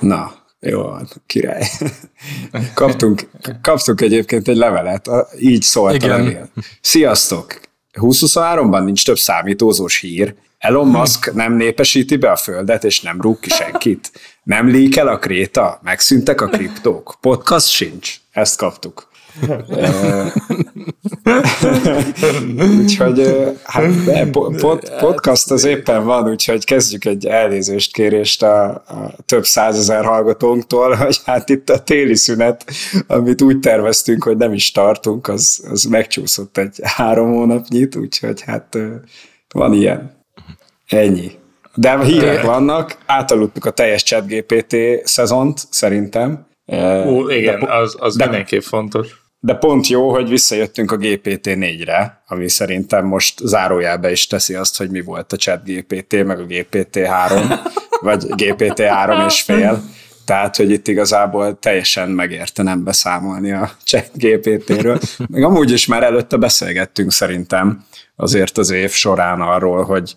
Na, jó van, király. kaptunk, kaptunk egyébként egy levelet, így szólt Igen. a levél. Sziasztok! 2023-ban nincs több számítózós hír. Elon Musk nem népesíti be a földet, és nem rúg ki senkit. Nem líkel a kréta, megszűntek a kriptók. Podcast sincs. Ezt kaptuk úgyhogy hát de, pod, podcast az éppen van, úgyhogy kezdjük egy elnézést kérést a, a több százezer hallgatónktól, hogy hát itt a téli szünet, amit úgy terveztünk, hogy nem is tartunk, az, az megcsúszott egy három hónapnyit, úgyhogy hát van ilyen. Ennyi. De hírek vannak, átaludtuk a teljes ChatGPT szezont, szerintem. Ú, igen, de, az, az de, mindenképp fontos de pont jó, hogy visszajöttünk a GPT-4-re, ami szerintem most zárójelbe is teszi azt, hogy mi volt a chat GPT, meg a GPT-3, vagy GPT-3 és fél. Tehát, hogy itt igazából teljesen megérte nem beszámolni a chat GPT-ről. Meg amúgy is már előtte beszélgettünk szerintem azért az év során arról, hogy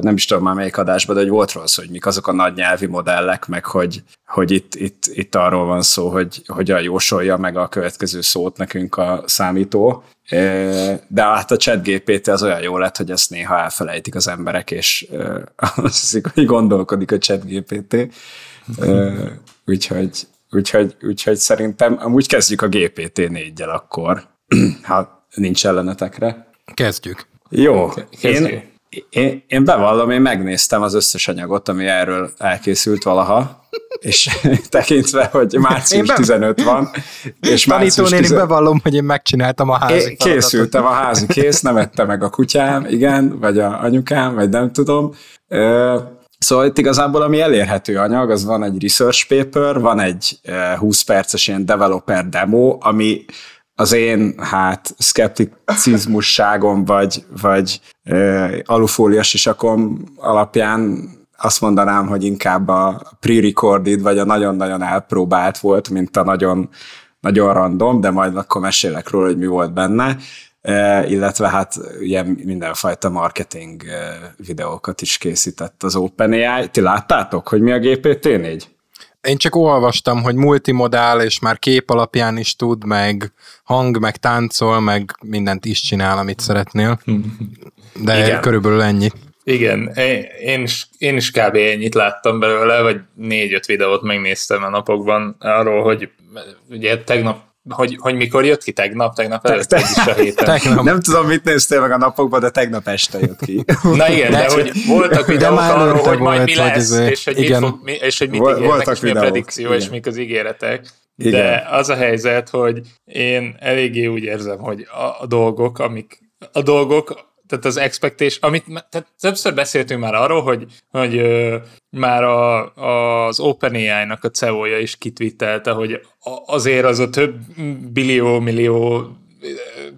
nem is tudom már melyik adásban, de hogy volt rossz, hogy mik azok a nagy nyelvi modellek, meg hogy, hogy itt, itt, itt arról van szó, hogy hogyan jósolja meg a következő szót nekünk a számító. De hát a chat GPT az olyan jó lett, hogy ezt néha elfelejtik az emberek, és azt hiszik, hogy gondolkodik a chat GPT. Úgyhogy, úgyhogy, úgyhogy szerintem amúgy kezdjük a GPT-4-gyel akkor, ha nincs ellenetekre. Kezdjük. Jó. Én, én, én bevallom, én megnéztem az összes anyagot, ami erről elkészült valaha, és tekintve, hogy március 15 van, és március 10... bevallom, hogy én megcsináltam a házi én Készültem a házi kész, nem ette meg a kutyám, igen, vagy a anyukám, vagy nem tudom. Szóval itt igazából ami elérhető anyag, az van egy research paper, van egy 20 perces ilyen developer demo, ami az én hát szkepticizmusságom vagy, vagy uh, alufólias isakom alapján azt mondanám, hogy inkább a pre-recorded, vagy a nagyon-nagyon elpróbált volt, mint a nagyon, nagyon random, de majd akkor mesélek róla, hogy mi volt benne, illetve hát ugye mindenfajta marketing uh, videókat is készített az OpenAI. Ti láttátok, hogy mi a GPT-4? Én csak olvastam, hogy multimodál, és már kép alapján is tud, meg hang, meg táncol, meg mindent is csinál, amit szeretnél. De Igen. körülbelül ennyi. Igen, én is, én is kb. ennyit láttam belőle, vagy négy-öt videót megnéztem a napokban arról, hogy ugye tegnap hogy, hogy mikor jött ki tegnap, tegnap előtt, te, is a héten. Tegnap. Nem tudom, mit néztél meg a napokban, de tegnap este jött ki. Na igen, de, de hogy voltak videók arról, hogy majd mi lesz, izé- és hogy, igen. mit, fog, és hogy mit Vol, ígérnek, és mi a predikció, igen. és mik az ígéretek. Igen. De az a helyzet, hogy én eléggé úgy érzem, hogy a, a dolgok, amik a dolgok, tehát az expectation, amit, tehát többször beszéltünk már arról, hogy, hogy ö, már a, az OpenAI-nak a CEO-ja is kitvittelte, hogy azért az a több billió, millió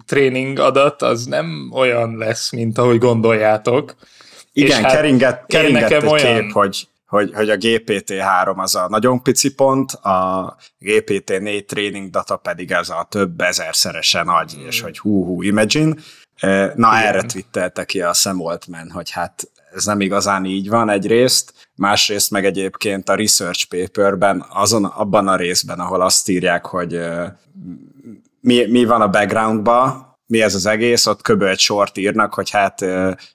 tréning adat, az nem olyan lesz, mint ahogy gondoljátok. Igen, hát keringett, keringett egy olyan... kép, hogy, hogy, hogy a GPT-3 az a nagyon pici pont, a GPT-4 training data pedig ez a több ezerszeresen nagy, mm. és hogy hú-hú, imagine. Na Igen. erre twittelte ki a Sam Altman, hogy hát ez nem igazán így van egyrészt, másrészt meg egyébként a research paperben, azon, abban a részben, ahol azt írják, hogy mi, mi van a backgroundban, mi ez az egész, ott kb. egy sort írnak, hogy hát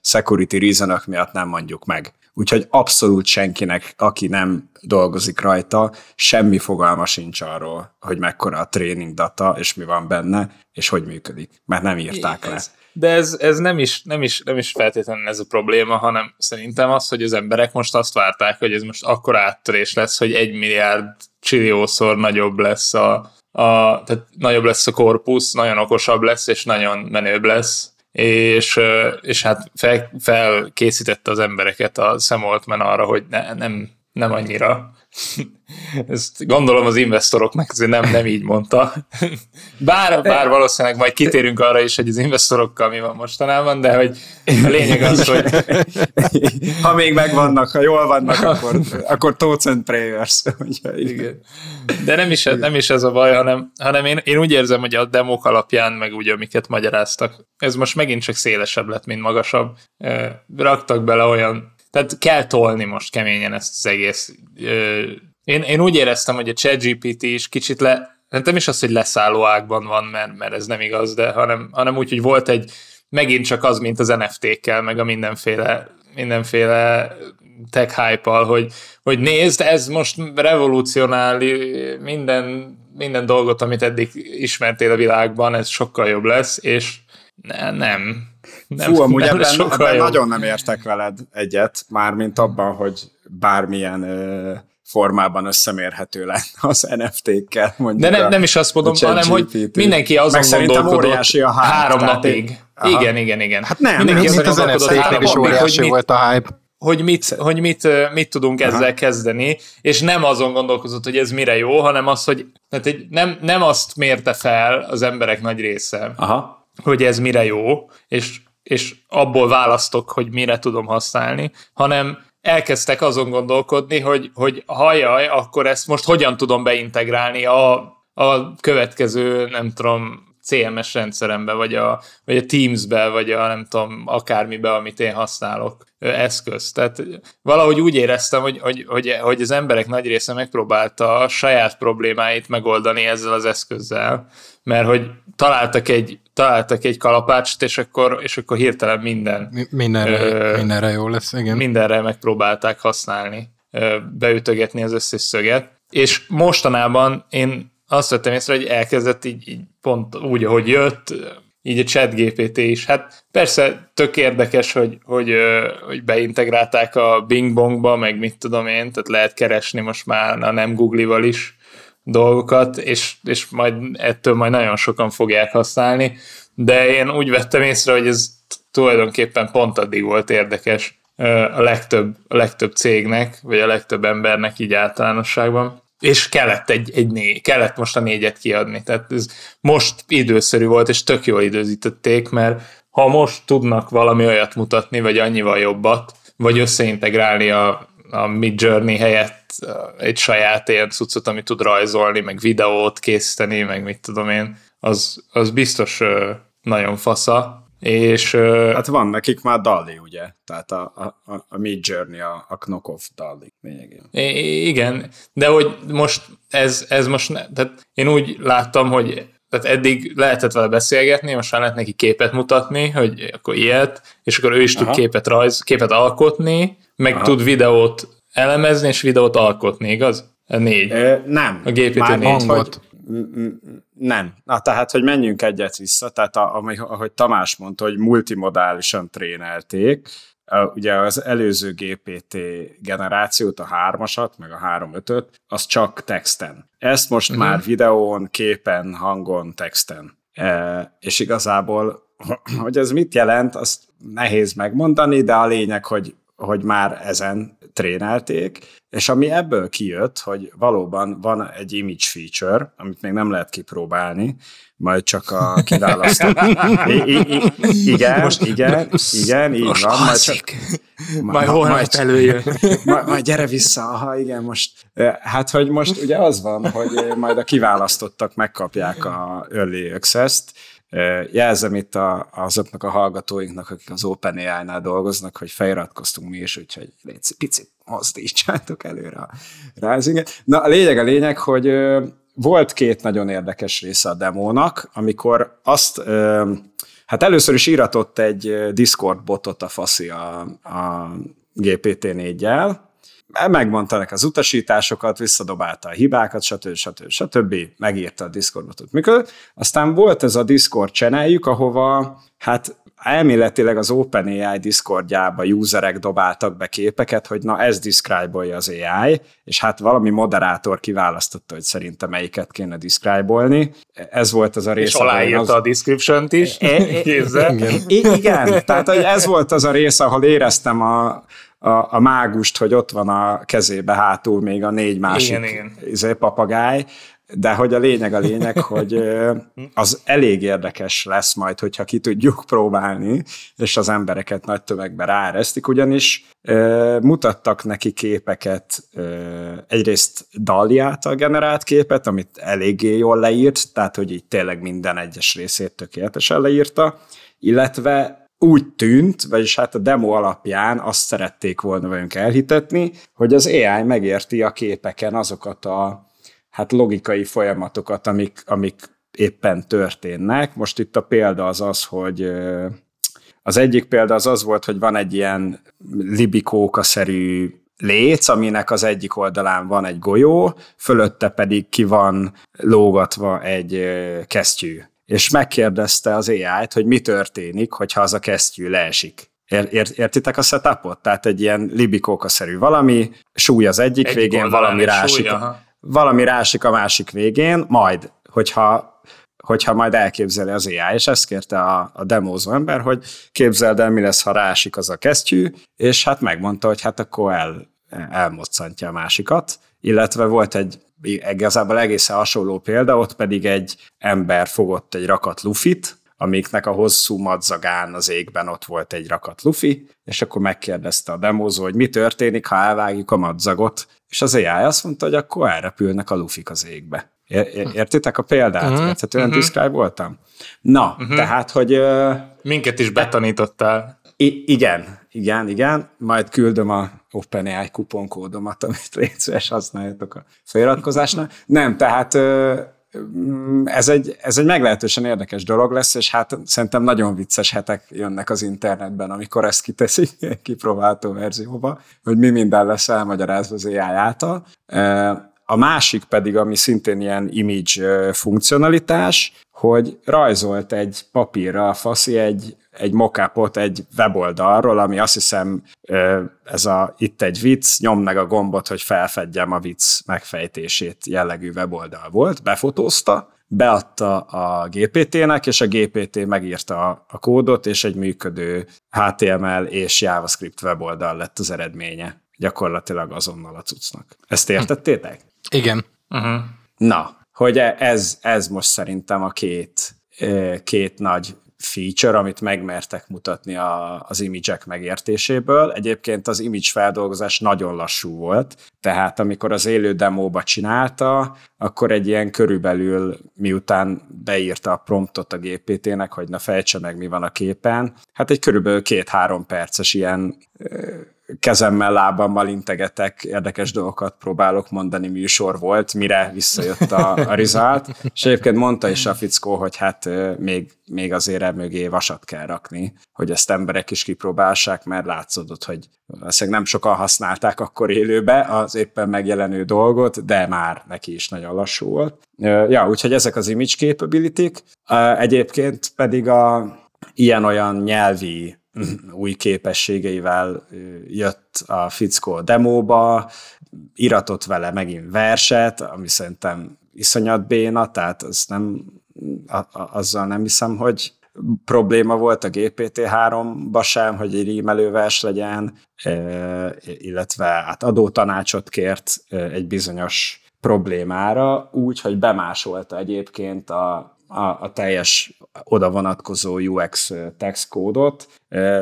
security reasonok miatt nem mondjuk meg. Úgyhogy abszolút senkinek, aki nem dolgozik rajta, semmi fogalma sincs arról, hogy mekkora a training data, és mi van benne, és hogy működik, mert nem írták le. De ez, ez nem, is, nem, is, nem is feltétlenül ez a probléma, hanem szerintem az, hogy az emberek most azt várták, hogy ez most akkor áttörés lesz, hogy egy milliárd csilliószor nagyobb lesz a, a tehát nagyobb lesz a korpusz, nagyon okosabb lesz, és nagyon menőbb lesz, és, és hát fel, felkészítette az embereket a Sam Altman arra, hogy ne, nem, nem annyira. Ezt gondolom az investoroknak azért nem, nem így mondta. Bár, bár valószínűleg majd kitérünk arra is, hogy az investorokkal mi van mostanában, de hogy a lényeg az, hogy... Ha még megvannak, ha jól vannak, akkor, akkor thoughts and prayers. Igen. De nem is, nem is ez a baj, hanem, hanem én, én úgy érzem, hogy a demok alapján, meg úgy, amiket magyaráztak, ez most megint csak szélesebb lett, mint magasabb. Raktak bele olyan tehát kell tolni most keményen ezt az egész Én, én úgy éreztem, hogy a ChatGPT is kicsit le, nem is az, hogy leszálló ágban van, mert, mert ez nem igaz, de hanem, hanem úgy, hogy volt egy, megint csak az, mint az NFT-kkel, meg a mindenféle, mindenféle tech hype hogy, hogy nézd, ez most revolucionál minden, minden dolgot, amit eddig ismertél a világban, ez sokkal jobb lesz, és ne, nem. Nem. Fú, amúgy nem ebben, ebben nagyon nem értek veled egyet, mármint abban, hogy bármilyen ö, formában összemérhető lenne az NFT-kkel. De nem, nem is azt mondom, hanem hogy mindenki azon Meg gondolkodott a hype, három napig. Aha. Igen, igen, igen. Hát nem, mindenki nem, az NFT-nek is óriási hogy volt a hype hogy mit, hogy mit, mit tudunk Aha. ezzel kezdeni, és nem azon gondolkozott, hogy ez mire jó, hanem az, hogy tehát egy, nem, nem azt mérte fel az emberek nagy része, Aha. Hogy ez mire jó, és, és abból választok, hogy mire tudom használni, hanem elkezdtek azon gondolkodni, hogy, hogy hajjaj, akkor ezt most hogyan tudom beintegrálni a, a következő, nem tudom, CMS rendszerembe, vagy a, vagy a Teams-be, vagy a nem tudom, akármibe, amit én használok eszköz. Tehát valahogy úgy éreztem, hogy, hogy, hogy, hogy az emberek nagy része megpróbálta a saját problémáit megoldani ezzel az eszközzel, mert hogy találtak egy, találtak egy kalapácst, és akkor, és akkor hirtelen minden. Mindenre, ö, mindenre jó lesz, igen. Mindenre megpróbálták használni, ö, beütögetni az összes szöget. És mostanában én azt vettem észre, hogy elkezdett így, így pont úgy, ahogy jött, így a chat GPT is. Hát persze tök érdekes, hogy, hogy, hogy beintegrálták a Bing Bongba, meg mit tudom én, tehát lehet keresni most már a nem Google-val is dolgokat, és, és majd ettől majd nagyon sokan fogják használni, de én úgy vettem észre, hogy ez tulajdonképpen pont addig volt érdekes a legtöbb, a legtöbb cégnek, vagy a legtöbb embernek így általánosságban és kellett egy, egy né, kellett most a négyet kiadni. Tehát ez most időszerű volt, és tök jól időzítették, mert ha most tudnak valami olyat mutatni, vagy annyival jobbat, vagy összeintegrálni a, a Mid Journey helyett egy saját ilyen cuccot, ami tud rajzolni, meg videót készíteni, meg mit tudom én, az, az biztos nagyon fasza, és, hát van nekik már Dali, ugye? Tehát a, a, a Mid Journey, a, a Knockoff Dali lényegében. Igen, de hogy most ez, ez most, ne, tehát én úgy láttam, hogy tehát eddig lehetett vele beszélgetni, most már lehet neki képet mutatni, hogy akkor ilyet, és akkor ő is Aha. tud képet rajz, képet alkotni, meg Aha. tud videót elemezni, és videót alkotni, igaz? A négy. Ö, nem. A GPT négy. Hangot. Nem. Na, tehát, hogy menjünk egyet vissza, tehát ahogy Tamás mondta, hogy multimodálisan trénelték, ugye az előző GPT generációt, a hármasat, meg a 3.5-öt, az csak texten. Ezt most uh-huh. már videón, képen, hangon, texten. E, és igazából, hogy ez mit jelent, azt nehéz megmondani, de a lényeg, hogy hogy már ezen trénelték, és ami ebből kijött, hogy valóban van egy image feature, amit még nem lehet kipróbálni, majd csak a kiválasztott. I- I- I- igen, most, igen, igen, így most van. Majd, csak, majd holnap majd, előjön. Majd, majd gyere vissza, aha, igen, most. Hát, hogy most ugye az van, hogy majd a kiválasztottak megkapják a Early Access-t, Jelzem itt a, azoknak a hallgatóinknak, akik az OpenAI-nál dolgoznak, hogy feliratkoztunk mi is, úgyhogy légy picit mozdítsátok előre a risinget. Na, a lényeg a lényeg, hogy volt két nagyon érdekes része a demónak, amikor azt, hát először is íratott egy Discord botot a faszi a, a GPT-4-jel, megmondta az utasításokat, visszadobálta a hibákat, stb. stb. stb. megírta a Discordot működött. Aztán volt ez a Discord cseneljük, ahova hát elméletileg az OpenAI Discordjába userek dobáltak be képeket, hogy na ez describe az AI, és hát valami moderátor kiválasztotta, hogy szerintem melyiket kéne describe Ez volt az a rész. És aláírta az... a description-t is. E, e, igen. igen, tehát ez volt az a rész, ahol éreztem a, a, a mágust, hogy ott van a kezébe hátul még a négy másik igen, igen. Izé, papagáj, de hogy a lényeg a lényeg, hogy az elég érdekes lesz majd, hogyha ki tudjuk próbálni, és az embereket nagy tömegben ráeresztik, ugyanis mutattak neki képeket, egyrészt Dali által generált képet, amit eléggé jól leírt, tehát hogy így tényleg minden egyes részét tökéletesen leírta, illetve úgy tűnt, vagyis hát a demo alapján azt szerették volna velünk elhitetni, hogy az AI megérti a képeken azokat a hát logikai folyamatokat, amik, amik éppen történnek. Most itt a példa az az, hogy az egyik példa az az volt, hogy van egy ilyen libikóka-szerű léc, aminek az egyik oldalán van egy golyó, fölötte pedig ki van lógatva egy kesztyű. És megkérdezte az AI-t, hogy mi történik, hogyha az a kesztyű leesik. Ér, értitek a setupot? Tehát egy ilyen libikóka-szerű valami, súly az egyik, egyik végén, valami rásik, súly, valami rásik a másik végén, majd, hogyha hogyha majd elképzeli az AI, és ezt kérte a, a demózó ember, hogy képzeld el, mi lesz, ha rásik az a kesztyű, és hát megmondta, hogy hát akkor el, elmoccantja a másikat, illetve volt egy igazából egészen hasonló példa, ott pedig egy ember fogott egy rakat lufit, amiknek a hosszú madzagán az égben ott volt egy rakat lufi, és akkor megkérdezte a demózó, hogy mi történik, ha elvágjuk a madzagot, és az AI azt mondta, hogy akkor elrepülnek a lufik az égbe. Értitek a példát? Uh-huh. Érthetően uh-huh. describe voltam? Na, uh-huh. tehát, hogy... Minket is betanítottál. I- igen, igen, igen. Majd küldöm a OpenAI kuponkódomat, amit létszőes használjátok a feliratkozásnál. Nem, tehát ez egy, ez egy meglehetősen érdekes dolog lesz, és hát szerintem nagyon vicces hetek jönnek az internetben, amikor ezt kiteszik kipróbáltó verzióba, hogy mi minden lesz elmagyarázva az AI által. A másik pedig, ami szintén ilyen image funkcionalitás, hogy rajzolt egy papírra a faszi egy, egy mockupot egy weboldalról, ami azt hiszem ez a itt egy vicc, nyom meg a gombot, hogy felfedjem a vicc megfejtését jellegű weboldal volt, befotózta, beadta a GPT-nek, és a GPT megírta a kódot, és egy működő HTML és JavaScript weboldal lett az eredménye. Gyakorlatilag azonnal a cuccnak. Ezt értettétek? Igen. Uh-huh. Na, hogy e- ez, ez most szerintem a két, két nagy feature, amit megmertek mutatni a, az imidzsek megértéséből. Egyébként az image feldolgozás nagyon lassú volt, tehát amikor az élő demóba csinálta, akkor egy ilyen körülbelül, miután beírta a promptot a GPT-nek, hogy na fejtse meg, mi van a képen, hát egy körülbelül két-három perces ilyen kezemmel, lábammal integetek, érdekes dolgokat próbálok mondani műsor volt, mire visszajött a, a result, és egyébként mondta is a fickó, hogy hát még, még azért mögé vasat kell rakni, hogy ezt emberek is kipróbálsák, mert látszódott, hogy valószínűleg nem sokan használták akkor élőbe az éppen megjelenő dolgot, de már neki is nagyon lassú volt. Ja, úgyhogy ezek az image capability Egyébként pedig a ilyen-olyan nyelvi új képességeivel jött a fickó a demóba, iratott vele megint verset, ami szerintem iszonyat béna, tehát az nem, a, a, azzal nem hiszem, hogy probléma volt a GPT-3-ba sem, hogy egy rímelő vers legyen, illetve hát adótanácsot kért egy bizonyos problémára, úgy, hogy bemásolta egyébként a a, a teljes oda vonatkozó UX text kódot,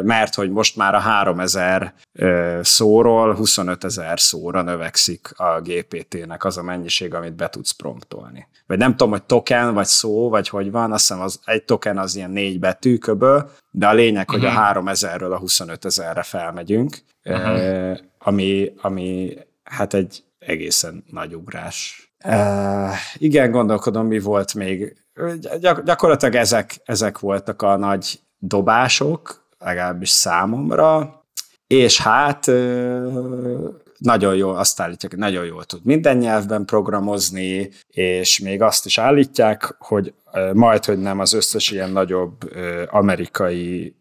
mert hogy most már a 3000 szóról 25 ezer szóra növekszik a GPT-nek az a mennyiség, amit be tudsz promptolni. Vagy nem tudom, hogy token, vagy szó, vagy hogy van, azt hiszem az, egy token az ilyen négy betű köböl, de a lényeg, uh-huh. hogy a 3000-ről mhm. a 25 ezerre felmegyünk, uh-huh. ami, ami hát egy egészen nagy ugrás. Uh, igen, gondolkodom, mi volt még gyak, gyakorlatilag ezek, ezek voltak a nagy dobások, legalábbis számomra, és hát nagyon jól, azt állítják, hogy nagyon jól tud minden nyelvben programozni, és még azt is állítják, hogy majd, hogy nem az összes ilyen nagyobb amerikai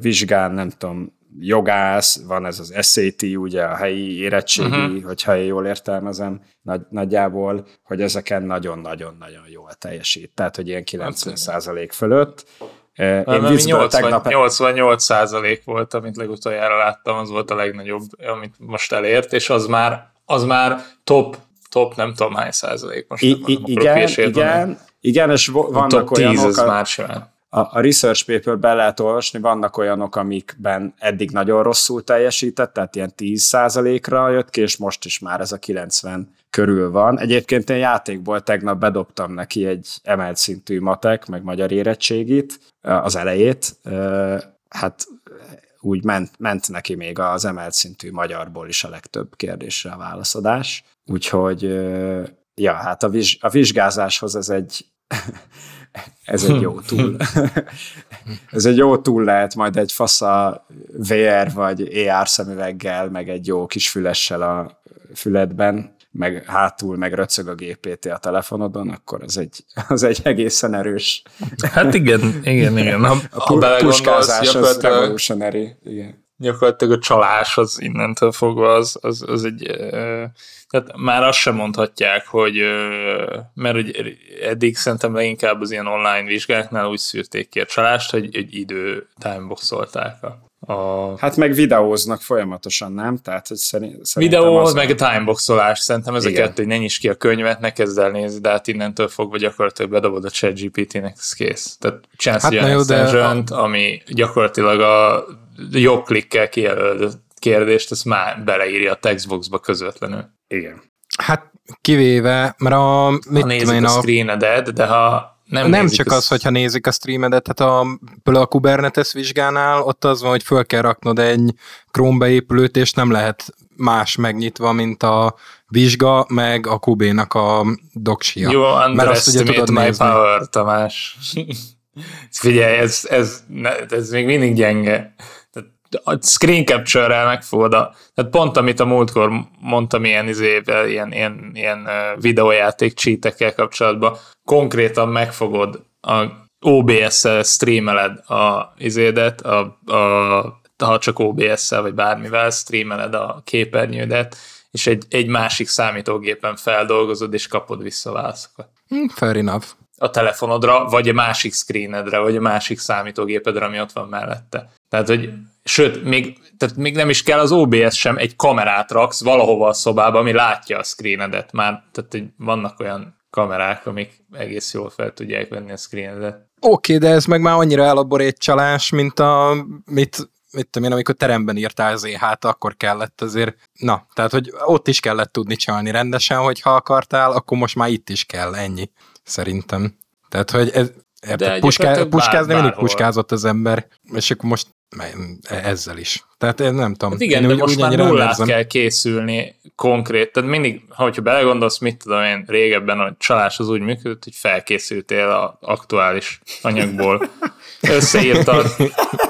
vizsgán, nem tudom, jogász, van ez az SAT, ugye a helyi érettségi, uh-huh. hogyha én jól értelmezem nagy, nagyjából, hogy ezeken nagyon-nagyon-nagyon jól teljesít. Tehát, hogy ilyen 90 százalék fölött. Én nem, 80, tegnap... 88 százalék volt, amit legutoljára láttam, az volt a legnagyobb, amit most elért, és az már, az már top, top nem tudom hány százalék most. I- nem, igen, igen, igen, és vannak top olyanok... 10 az már simán a, a research paper be lehet olvasni, vannak olyanok, amikben eddig nagyon rosszul teljesített, tehát ilyen 10%-ra jött ki, és most is már ez a 90 körül van. Egyébként én játékból tegnap bedobtam neki egy emelt szintű matek, meg magyar érettségit, az elejét, hát úgy ment, ment neki még az emelt szintű magyarból is a legtöbb kérdésre a válaszadás. Úgyhogy, ja, hát a, viz, a vizsgázáshoz ez egy, ez egy jó túl. ez egy jó túl lehet majd egy fasza VR vagy AR szemüveggel, meg egy jó kis fülessel a füledben, meg hátul meg röcög a GPT a telefonodon, akkor az egy, az egy egészen erős. Hát igen, igen, igen. Ha, a, a puskázás az revolutionary, igen. Gyakorlatilag a csalás az innentől fogva az, az, az egy, tehát már azt sem mondhatják, hogy, mert hogy eddig szerintem leginkább az ilyen online vizsgáknál úgy szűrték ki a csalást, hogy egy idő timeboxolták a a... Hát meg videóznak folyamatosan, nem? Tehát, hogy szerint, Videó, az meg a timeboxolás, szerintem ez Igen. a kettő, hogy ne nyis ki a könyvet, ne kezd el nézni, de hát innentől fogva gyakorlatilag bedobod a chat GPT-nek, ez kész. Tehát csinálsz hát egy olyan a... ami gyakorlatilag a jobb klikkel kijelölt kérdést, ezt már beleírja a textboxba közvetlenül. Igen. Hát kivéve, mert a... Mit ha nézik én, a, a screenedet, de ha nem, nem csak az, hogyha nézik a streamedet, hát a, a Kubernetes vizsgánál ott az van, hogy föl kell raknod egy Chrome beépülőt, és nem lehet más megnyitva, mint a vizsga, meg a Kubénak a doksia. Jó, Mert azt ugye tudod my nézni. power, Tamás. Figyelj, ez, ez, ez még mindig gyenge a screen capture-rel megfogod a, tehát pont amit a múltkor mondtam ilyen, izével, ilyen, ilyen, ilyen videójáték cheatekkel kapcsolatban, konkrétan megfogod a OBS-szel streameled a izédet, a, a, ha csak OBS-szel vagy bármivel streameled a képernyődet, és egy, egy másik számítógépen feldolgozod, és kapod vissza a válaszokat. Hmm, fair enough a telefonodra, vagy a másik screenedre, vagy a másik számítógépedre, ami ott van mellette. Tehát, hogy sőt, még, tehát még nem is kell az OBS sem, egy kamerát raksz valahova a szobába, ami látja a screenedet már, tehát vannak olyan kamerák, amik egész jól fel tudják venni a screenedet. Oké, okay, de ez meg már annyira elaborét csalás, mint a, mit, mit tudom én, amikor teremben írtál az hát akkor kellett azért, na, tehát hogy ott is kellett tudni csalni rendesen, hogyha akartál, akkor most már itt is kell, ennyi szerintem. Tehát, hogy ez, Érted, puská, puskázni mindig puskázott az ember, és akkor most ezzel is. Tehát én nem tudom. Hát igen, de úgy, most már nullát kell készülni konkrét. Tehát mindig, hogyha belegondolsz, mit tudom én, régebben a csalás az úgy működött, hogy felkészültél az aktuális anyagból. Összeírtad,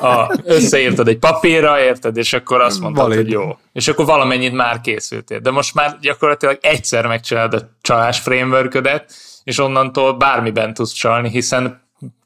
a, összeírtad egy papírra, érted, és akkor azt mondtad, Valid. hogy jó. És akkor valamennyit már készültél. De most már gyakorlatilag egyszer megcsinálod a csalás frameworködet, és onnantól bármiben tudsz csalni, hiszen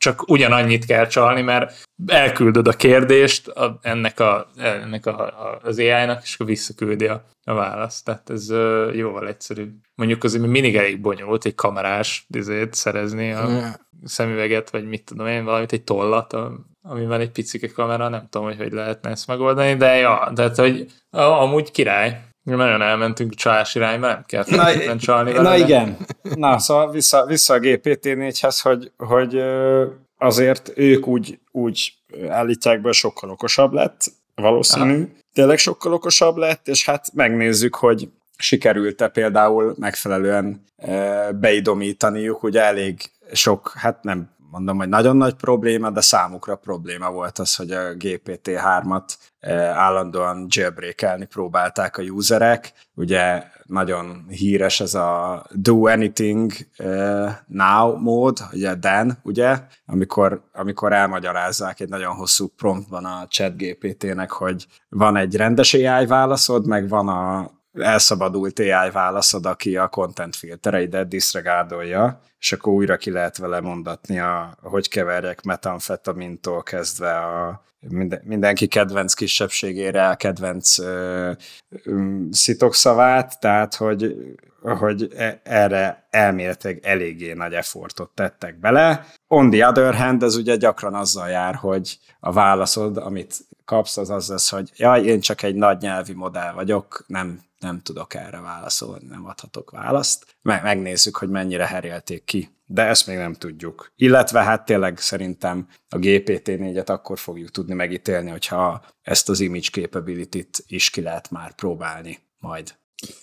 csak ugyanannyit kell csalni, mert elküldöd a kérdést a, ennek, a, ennek a, a, az AI-nak, és akkor visszaküldi a, a választ. Tehát ez uh, jóval egyszerűbb. Mondjuk azért mindig elég bonyolult egy kamerás dizét szerezni a yeah. szemüveget, vagy mit tudom én, valamit, egy tollat, a, amivel egy picike kamera, nem tudom, hogy hogy lehetne ezt megoldani, de ja, de hát, hogy amúgy király. Nagyon elmentünk csalás irányba, nem kell na, csalni. Na vele, igen. Na, szóval vissza, vissza a GPT-4-hez, hogy, hogy azért ők úgy, úgy állítják be, sokkal okosabb lett, valószínű. Aha. Tényleg sokkal okosabb lett, és hát megnézzük, hogy sikerült-e például megfelelően beidomítaniuk, ugye elég sok, hát nem mondom, hogy nagyon nagy probléma, de számukra probléma volt az, hogy a GPT-3-at eh, állandóan jailbreakelni próbálták a userek. Ugye nagyon híres ez a do anything eh, now mód, ugye Dan, ugye, amikor, amikor elmagyarázzák egy nagyon hosszú promptban a chat GPT-nek, hogy van egy rendes AI válaszod, meg van a elszabadult AI válaszod, aki a content filtereidet diszregádolja, és akkor újra ki lehet vele mondatni, a, hogy keverjek metamfetamintól kezdve a mindenki kedvenc kisebbségére a kedvenc ö, ö, szitokszavát, tehát hogy, hogy e, erre elméletileg eléggé nagy effortot tettek bele. On the other hand, ez ugye gyakran azzal jár, hogy a válaszod, amit kapsz, az az lesz, hogy jaj, én csak egy nagy nyelvi modell vagyok, nem nem tudok erre válaszolni, nem adhatok választ. Meg, megnézzük, hogy mennyire herélték ki. De ezt még nem tudjuk. Illetve hát tényleg szerintem a GPT-4-et akkor fogjuk tudni megítélni, hogyha ezt az image capability-t is ki lehet már próbálni majd.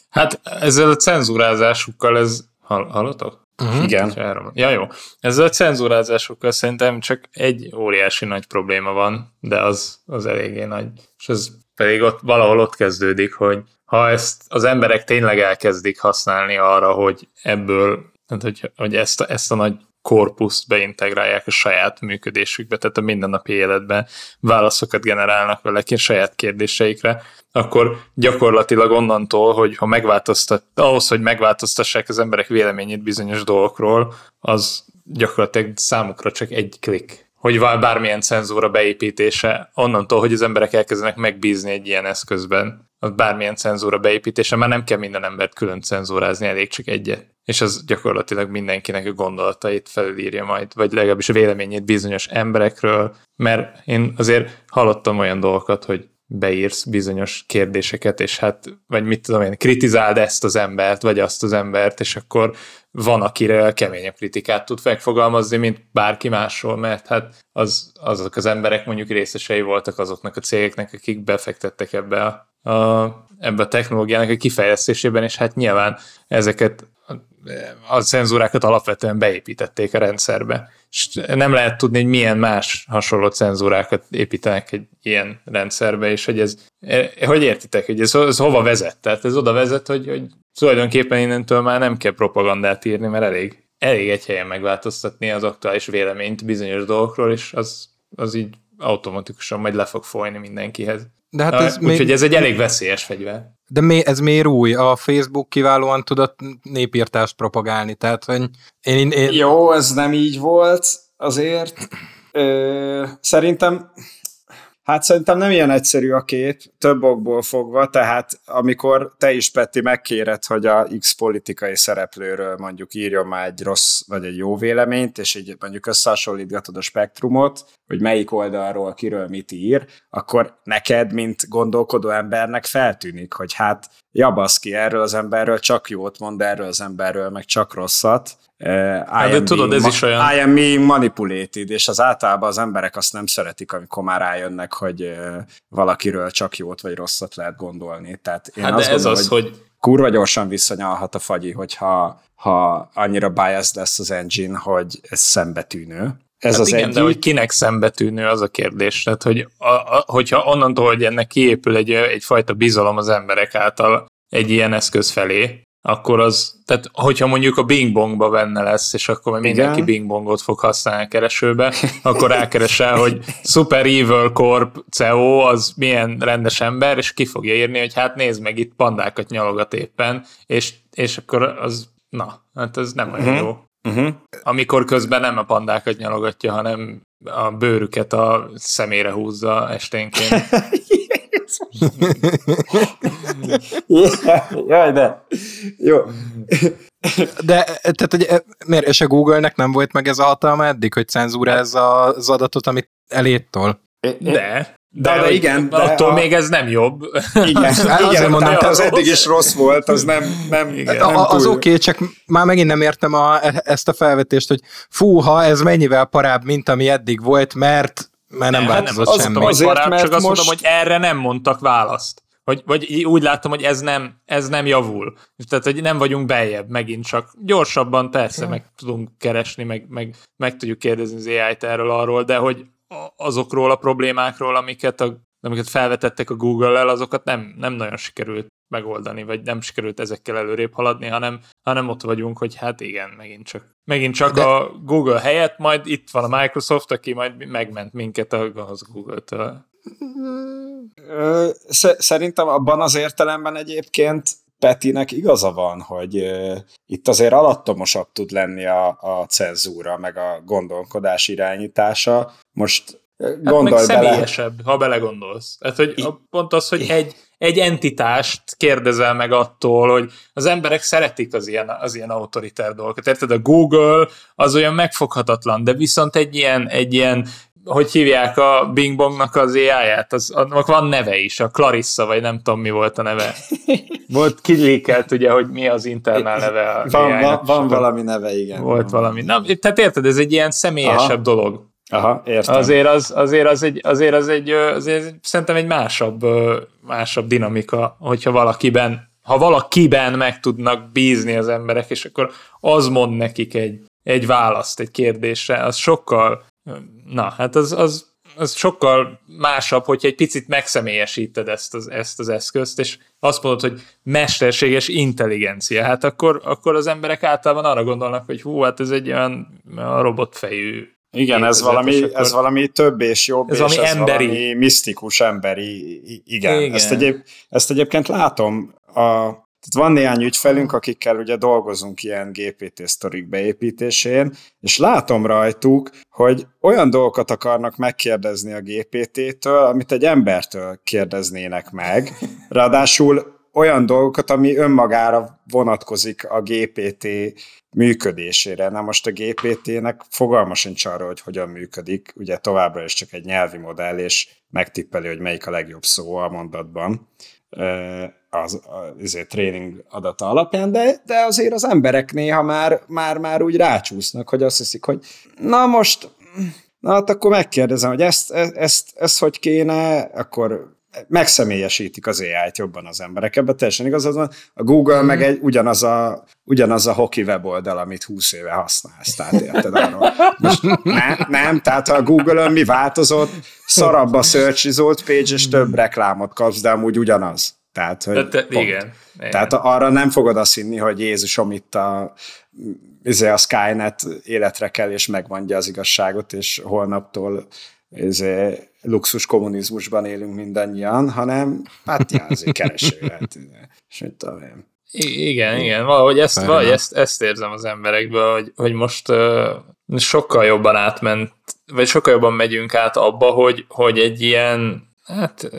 Hát ezzel a cenzúrázásukkal ez Hall, hallotok? Uh-huh. Igen. Ja, jó. Ezzel a cenzúrázásokkal szerintem csak egy óriási nagy probléma van, de az, az eléggé nagy. És ez pedig ott valahol ott kezdődik, hogy ha ezt az emberek tényleg elkezdik használni arra, hogy ebből, tehát hogy, hogy ezt, a, ezt a nagy korpuszt beintegrálják a saját működésükbe, tehát a mindennapi életben válaszokat generálnak vele ki saját kérdéseikre, akkor gyakorlatilag onnantól, hogy ha megváltoztat, ahhoz, hogy megváltoztassák az emberek véleményét bizonyos dolgokról, az gyakorlatilag számukra csak egy klik hogy bármilyen cenzúra beépítése, onnantól, hogy az emberek elkezdenek megbízni egy ilyen eszközben, az bármilyen cenzúra beépítése, már nem kell minden embert külön cenzúrázni, elég csak egyet. És az gyakorlatilag mindenkinek a gondolatait felülírja majd, vagy legalábbis a véleményét bizonyos emberekről, mert én azért hallottam olyan dolgokat, hogy beírsz bizonyos kérdéseket, és hát, vagy mit tudom én, kritizáld ezt az embert, vagy azt az embert, és akkor van, akire keményebb kritikát tud megfogalmazni, mint bárki másról, mert hát az, azok az emberek mondjuk részesei voltak azoknak a cégeknek, akik befektettek ebbe a, a, ebbe a technológiának a kifejlesztésében, és hát nyilván ezeket a cenzúrákat alapvetően beépítették a rendszerbe. És nem lehet tudni, hogy milyen más hasonló cenzúrákat építenek egy ilyen rendszerbe, és hogy ez, e, hogy értitek, hogy ez, ez hova vezet? Tehát ez oda vezet, hogy, hogy tulajdonképpen innentől már nem kell propagandát írni, mert elég, elég egy helyen megváltoztatni az aktuális véleményt bizonyos dolgokról, és az, az így automatikusan majd le fog folyni mindenkihez. De hát ez Úgyhogy még... ez egy elég veszélyes fegyver. De mi, ez miért új? A Facebook kiválóan tudott népírtást propagálni, tehát hogy én, én... Jó, ez nem így volt azért. Ö, szerintem Hát szerintem nem ilyen egyszerű a kép, több okból fogva, tehát amikor te is, Petti, megkéred, hogy a X politikai szereplőről mondjuk írjon már egy rossz vagy egy jó véleményt, és így mondjuk összehasonlítgatod a spektrumot, hogy melyik oldalról kiről mit ír, akkor neked, mint gondolkodó embernek feltűnik, hogy hát jabaszki, erről az emberről csak jót mond, erről az emberről meg csak rosszat, hát, de tudod, ez is olyan... I am being manipulated, és az általában az emberek azt nem szeretik, amikor már rájönnek, hogy valakiről csak jót vagy rosszat lehet gondolni. Tehát én hát azt de ez gondolom, az, hogy, hogy kurva gyorsan visszanyalhat a fagyi, hogyha ha annyira biased lesz az engine, hogy ez szembetűnő. Ez hát az igen, egyik. de hogy kinek szembetűnő az a kérdés. Tehát, hogy a, a, hogyha onnantól, hogy ennek kiépül egy, egyfajta bizalom az emberek által egy ilyen eszköz felé, akkor az, tehát hogyha mondjuk a Bing Bongba benne lesz, és akkor mindenki Bing Bongot fog használni a keresőbe, akkor rákeresel, hogy Super Evil Corp CEO az milyen rendes ember, és ki fogja írni, hogy hát nézd meg, itt pandákat nyalogat éppen, és, és akkor az, na, hát ez nem olyan uh-huh. jó. Uh-huh. Amikor közben nem a pandákat nyalogatja, hanem a bőrüket a szemére húzza esténként. Jaj, de. Jó. De, tehát, hogy e, miért, és a Google-nek nem volt meg ez a hatalma eddig, hogy cenzúrázza az adatot, amit eléttól? De. De, de, de igen, de attól a... még ez nem jobb. Igen, hát igen mondom, az eddig is rossz volt, az nem, nem, igen. nem a, Az oké, okay, csak már megint nem értem a, ezt a felvetést, hogy fú, ha ez mennyivel parább, mint ami eddig volt, mert mert nem, nem változott nem, semmi. Azért, parább, mert csak azt most... mondom, hogy erre nem mondtak választ. Hogy, vagy úgy látom, hogy ez nem, ez nem javul. Tehát, hogy nem vagyunk beljebb megint, csak gyorsabban persze meg tudunk keresni, meg, meg, meg tudjuk kérdezni az AI-t erről arról, de hogy azokról a problémákról, amiket, a, amiket felvetettek a Google-el, azokat nem, nem nagyon sikerült megoldani, vagy nem sikerült ezekkel előrébb haladni, hanem, hanem ott vagyunk, hogy hát igen, megint csak, megint csak De... a Google helyett, majd itt van a Microsoft, aki majd megment minket az Google-től. Szerintem abban az értelemben egyébként Petinek igaza van, hogy uh, itt azért alattomosabb tud lenni a, a cenzúra, meg a gondolkodás irányítása. Most gondolj hát meg bele. személyesebb, ha belegondolsz. Hát, hogy I- pont az, hogy egy, egy entitást kérdezel meg attól, hogy az emberek szeretik az ilyen, az ilyen autoritár dolgokat. Érted? A Google az olyan megfoghatatlan, de viszont egy ilyen, egy ilyen hogy hívják a Bing Bongnak az AI-ját, az, annak van neve is, a Clarissa, vagy nem tudom mi volt a neve. Volt kilékelt ugye, hogy mi az internál neve a Van, van, van valami neve, igen. Volt valami. Na, tehát érted, ez egy ilyen személyesebb Aha. dolog. Aha, értem. Azért az, azért az egy, azért az egy, azért szerintem egy másabb, másabb dinamika, hogyha valakiben ha valakiben meg tudnak bízni az emberek, és akkor az mond nekik egy, egy választ egy kérdésre, az sokkal, na, hát az, az, az sokkal másabb, hogyha egy picit megszemélyesíted ezt az, ezt az eszközt, és azt mondod, hogy mesterséges intelligencia, hát akkor, akkor az emberek általában arra gondolnak, hogy hú, hát ez egy olyan robotfejű igen, ez valami, ez valami több és jobb, ez és valami ez emberi. valami misztikus emberi. Igen, Igen. Ezt, egyéb, ezt egyébként látom a tehát van néhány ügyfelünk, akikkel ugye dolgozunk ilyen GPT sztorik beépítésén, és látom rajtuk, hogy olyan dolgokat akarnak megkérdezni a GPT-től, amit egy embertől kérdeznének meg. Ráadásul olyan dolgokat, ami önmagára vonatkozik a GPT működésére. Na most a GPT-nek fogalma sincs arra, hogy hogyan működik, ugye továbbra is csak egy nyelvi modell, és megtippeli, hogy melyik a legjobb szó a mondatban az, az tréning adata alapján, de, de azért az emberek néha már, már, már úgy rácsúsznak, hogy azt hiszik, hogy na most, na hát akkor megkérdezem, hogy ezt, ezt, ezt, ezt hogy kéne, akkor megszemélyesítik az AI-t jobban az emberek. Ebben teljesen igazad van. A Google mm. meg egy ugyanaz a, ugyanaz a hoki weboldal, amit 20 éve használsz. Tehát érted arról. Most ne, nem, tehát a Google-ön mi változott, szarabb a search result page, és több reklámot kapsz, de amúgy ugyanaz. Tehát, hogy te, igen, igen. Tehát arra nem fogod azt hinni, hogy Jézusom itt a, izé a Skynet életre kell, és megmondja az igazságot, és holnaptól izé, luxus kommunizmusban élünk mindannyian, hanem hát azért kereső. Hát, és mit tudom én. Igen, igen, valahogy ezt, valahogy ezt, ezt érzem az emberekből, hogy, hogy most uh, sokkal jobban átment, vagy sokkal jobban megyünk át abba, hogy, hogy egy ilyen, hát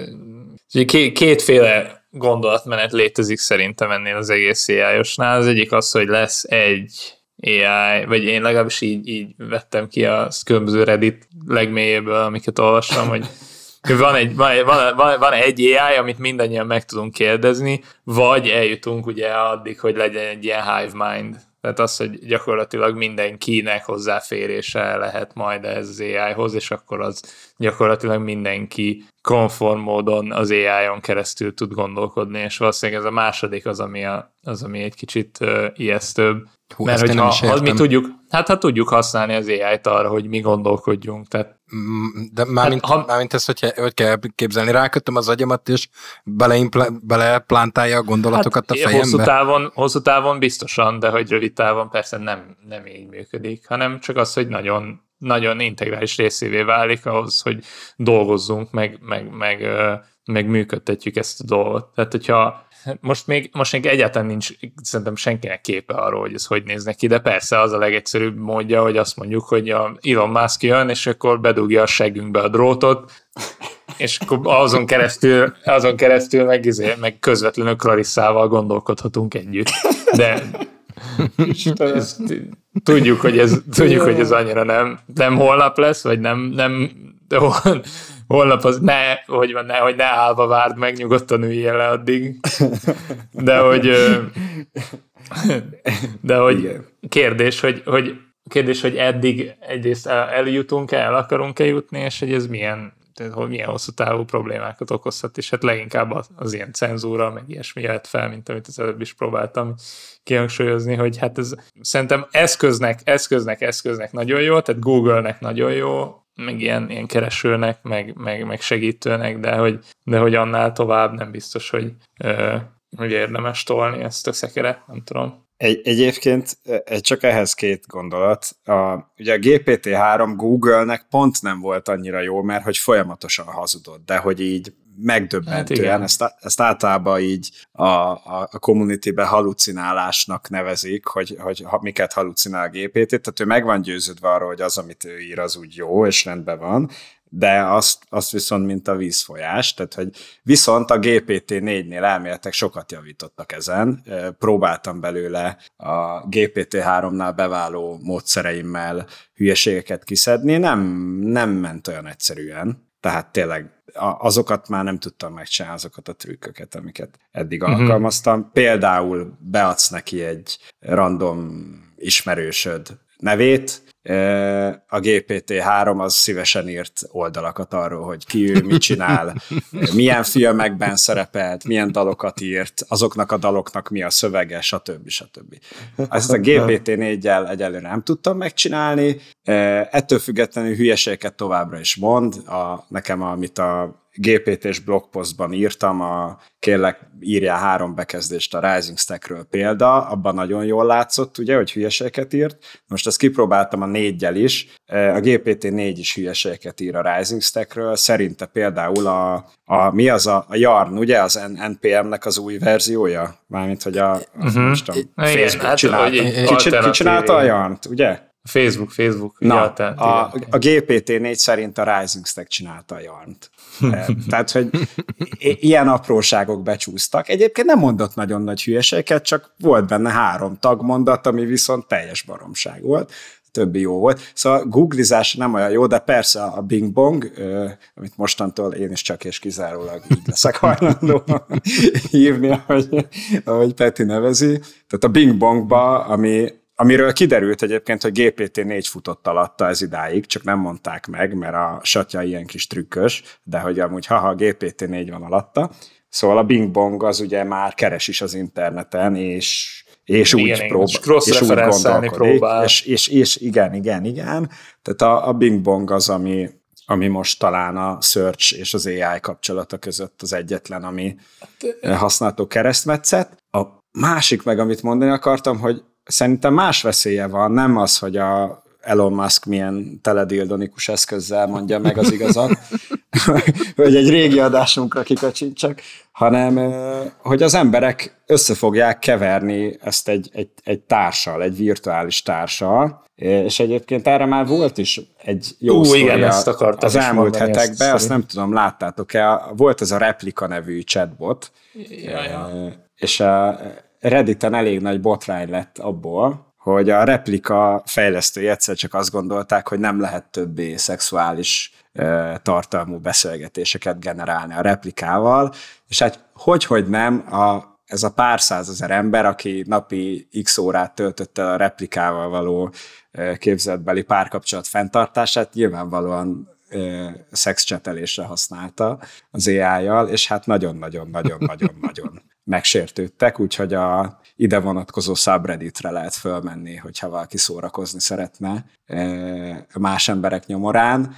kétféle gondolatmenet létezik szerintem ennél az egész ai. Az egyik az, hogy lesz egy AI, vagy én legalábbis így, így vettem ki a különböző Reddit legmélyéből, amiket olvastam, hogy van egy, van, van, van egy AI, amit mindannyian meg tudunk kérdezni, vagy eljutunk ugye addig, hogy legyen egy ilyen hive mind. Tehát az, hogy gyakorlatilag mindenkinek hozzáférése lehet majd ez az AI-hoz, és akkor az gyakorlatilag mindenki konform módon az AI-on keresztül tud gondolkodni, és valószínűleg ez a második az, ami, a, az, ami egy kicsit uh, ijesztőbb. Hú, Mert hogyha ha mi tudjuk, hát ha tudjuk használni az AI-t arra, hogy mi gondolkodjunk, tehát mm, de mármint, hát, ha, mármint ezt, hogy, hogy kell képzelni, rákötöm az agyamat, és beleplántálja a gondolatokat hát, a fejembe? Hosszú távon, hosszú távon biztosan, de hogy rövid távon persze nem, nem így működik, hanem csak az, hogy nagyon nagyon integrális részévé válik ahhoz, hogy dolgozzunk, meg, meg, meg, meg működtetjük ezt a dolgot. Tehát, hogyha most még, most még egyáltalán nincs szerintem senkinek képe arról, hogy ez hogy néz neki, de persze az a legegyszerűbb módja, hogy azt mondjuk, hogy a Elon Musk jön, és akkor bedugja a segünkbe a drótot, és akkor azon keresztül, azon keresztül meg, izé, meg közvetlenül Clarissával gondolkodhatunk együtt. De ez, tudjuk, hogy ez, tudjuk, hogy ez annyira nem, nem holnap lesz, vagy nem, nem de hol, holnap az ne, hogy van, ne, hogy ne állva várd meg, nyugodtan üljél le addig. De hogy de hogy kérdés, hogy, hogy kérdés, hogy eddig egyrészt eljutunk el, akarunk-e jutni, és hogy ez milyen tehát, hogy milyen hosszú távú problémákat okozhat, és hát leginkább az, az ilyen cenzúra, meg ilyesmi jöhet fel, mint amit az előbb is próbáltam kihangsúlyozni, hogy hát ez szerintem eszköznek, eszköznek, eszköznek nagyon jó, tehát Google-nek nagyon jó, meg ilyen, ilyen keresőnek, meg, meg, meg segítőnek, de hogy, de hogy annál tovább nem biztos, hogy, ö, hogy érdemes tolni ezt a szekeret, nem tudom. Egy, egyébként csak ehhez két gondolat. A, ugye a GPT-3 Google-nek pont nem volt annyira jó, mert hogy folyamatosan hazudott, de hogy így megdöbbentően, hát ezt, ezt általában így a, a, a community-be halucinálásnak nevezik, hogy, hogy miket halucinál a GPT, tehát ő meg van győződve arról, hogy az, amit ő ír, az úgy jó, és rendben van, de azt, azt viszont, mint a vízfolyás, tehát hogy viszont a GPT-4-nél elméletek sokat javítottak ezen, próbáltam belőle a GPT-3-nál beváló módszereimmel hülyeségeket kiszedni, nem, nem ment olyan egyszerűen, tehát tényleg azokat már nem tudtam megcsinálni, azokat a trükköket, amiket eddig uh-huh. alkalmaztam. Például beadsz neki egy random ismerősöd nevét, a GPT-3 az szívesen írt oldalakat arról, hogy ki ő, mit csinál, milyen filmekben szerepelt, milyen dalokat írt, azoknak a daloknak mi a szövege, stb. stb. Ezt a GPT-4-jel egyelőre nem tudtam megcsinálni, ettől függetlenül hülyeségeket továbbra is mond, a, nekem amit a GPT-s blogpostban írtam, a kérlek írjál három bekezdést a Rising Stackről példa, abban nagyon jól látszott, ugye, hogy hülyeségeket írt. Most ezt kipróbáltam a négyel is, a GPT-4 is hülyeségeket ír a Rising Stackről, szerinte például a, a mi az a, a Yarn, ugye, az NPM-nek az új verziója? Mármint, hogy a, uh-huh. most a Facebook hát, csinálta. Ki, ki csinálta a Yarn-t, ugye? Facebook, Facebook. Na, a, a GPT-4 szerint a Rising Stack csinálta a Yarn-t. Eh, tehát, hogy ilyen apróságok becsúsztak. Egyébként nem mondott nagyon nagy hülyeséget, csak volt benne három tagmondat, ami viszont teljes baromság volt többi jó volt. Szóval googlizás nem olyan jó, de persze a Bing Bong, amit mostantól én is csak és kizárólag így leszek hajlandó hívni, ahogy, ahogy Peti nevezi. Tehát a Bing Bongba, ami amiről kiderült egyébként, hogy GPT-4 futott alatta ez idáig, csak nem mondták meg, mert a satja ilyen kis trükkös, de hogy amúgy haha, GPT-4 van alatta. Szóval a Bing Bong az ugye már keres is az interneten, és és igen, úgy, prób- és úgy. Próbál. És, és, és, igen, igen, igen. Tehát a, a Bing Bong az, ami, ami most talán a search és az AI kapcsolata között az egyetlen, ami hát, használható keresztmetszet. A másik meg, amit mondani akartam, hogy szerintem más veszélye van, nem az, hogy a Elon Musk milyen teledildonikus eszközzel mondja meg az igazat, hogy egy régi adásunkra kikacsincsak, hanem hogy az emberek össze fogják keverni ezt egy, egy, egy társal, egy virtuális társal, és egyébként erre már volt is egy jó Ú, igen, ezt az elmúlt hetekben, azt, azt nem tudom, láttátok-e, volt ez a Replika nevű chatbot, ja, ja. és a, Redditen elég nagy botrány lett abból, hogy a replika fejlesztői egyszer csak azt gondolták, hogy nem lehet többé szexuális tartalmú beszélgetéseket generálni a replikával, és hát hogy-hogy nem, a, ez a pár százezer ember, aki napi x órát töltött a replikával való képzeletbeli párkapcsolat fenntartását, nyilvánvalóan szexcsetelésre használta az AI-jal, és hát nagyon-nagyon-nagyon-nagyon-nagyon megsértődtek, úgyhogy a ide vonatkozó subredditre lehet fölmenni, hogyha valaki szórakozni szeretne más emberek nyomorán.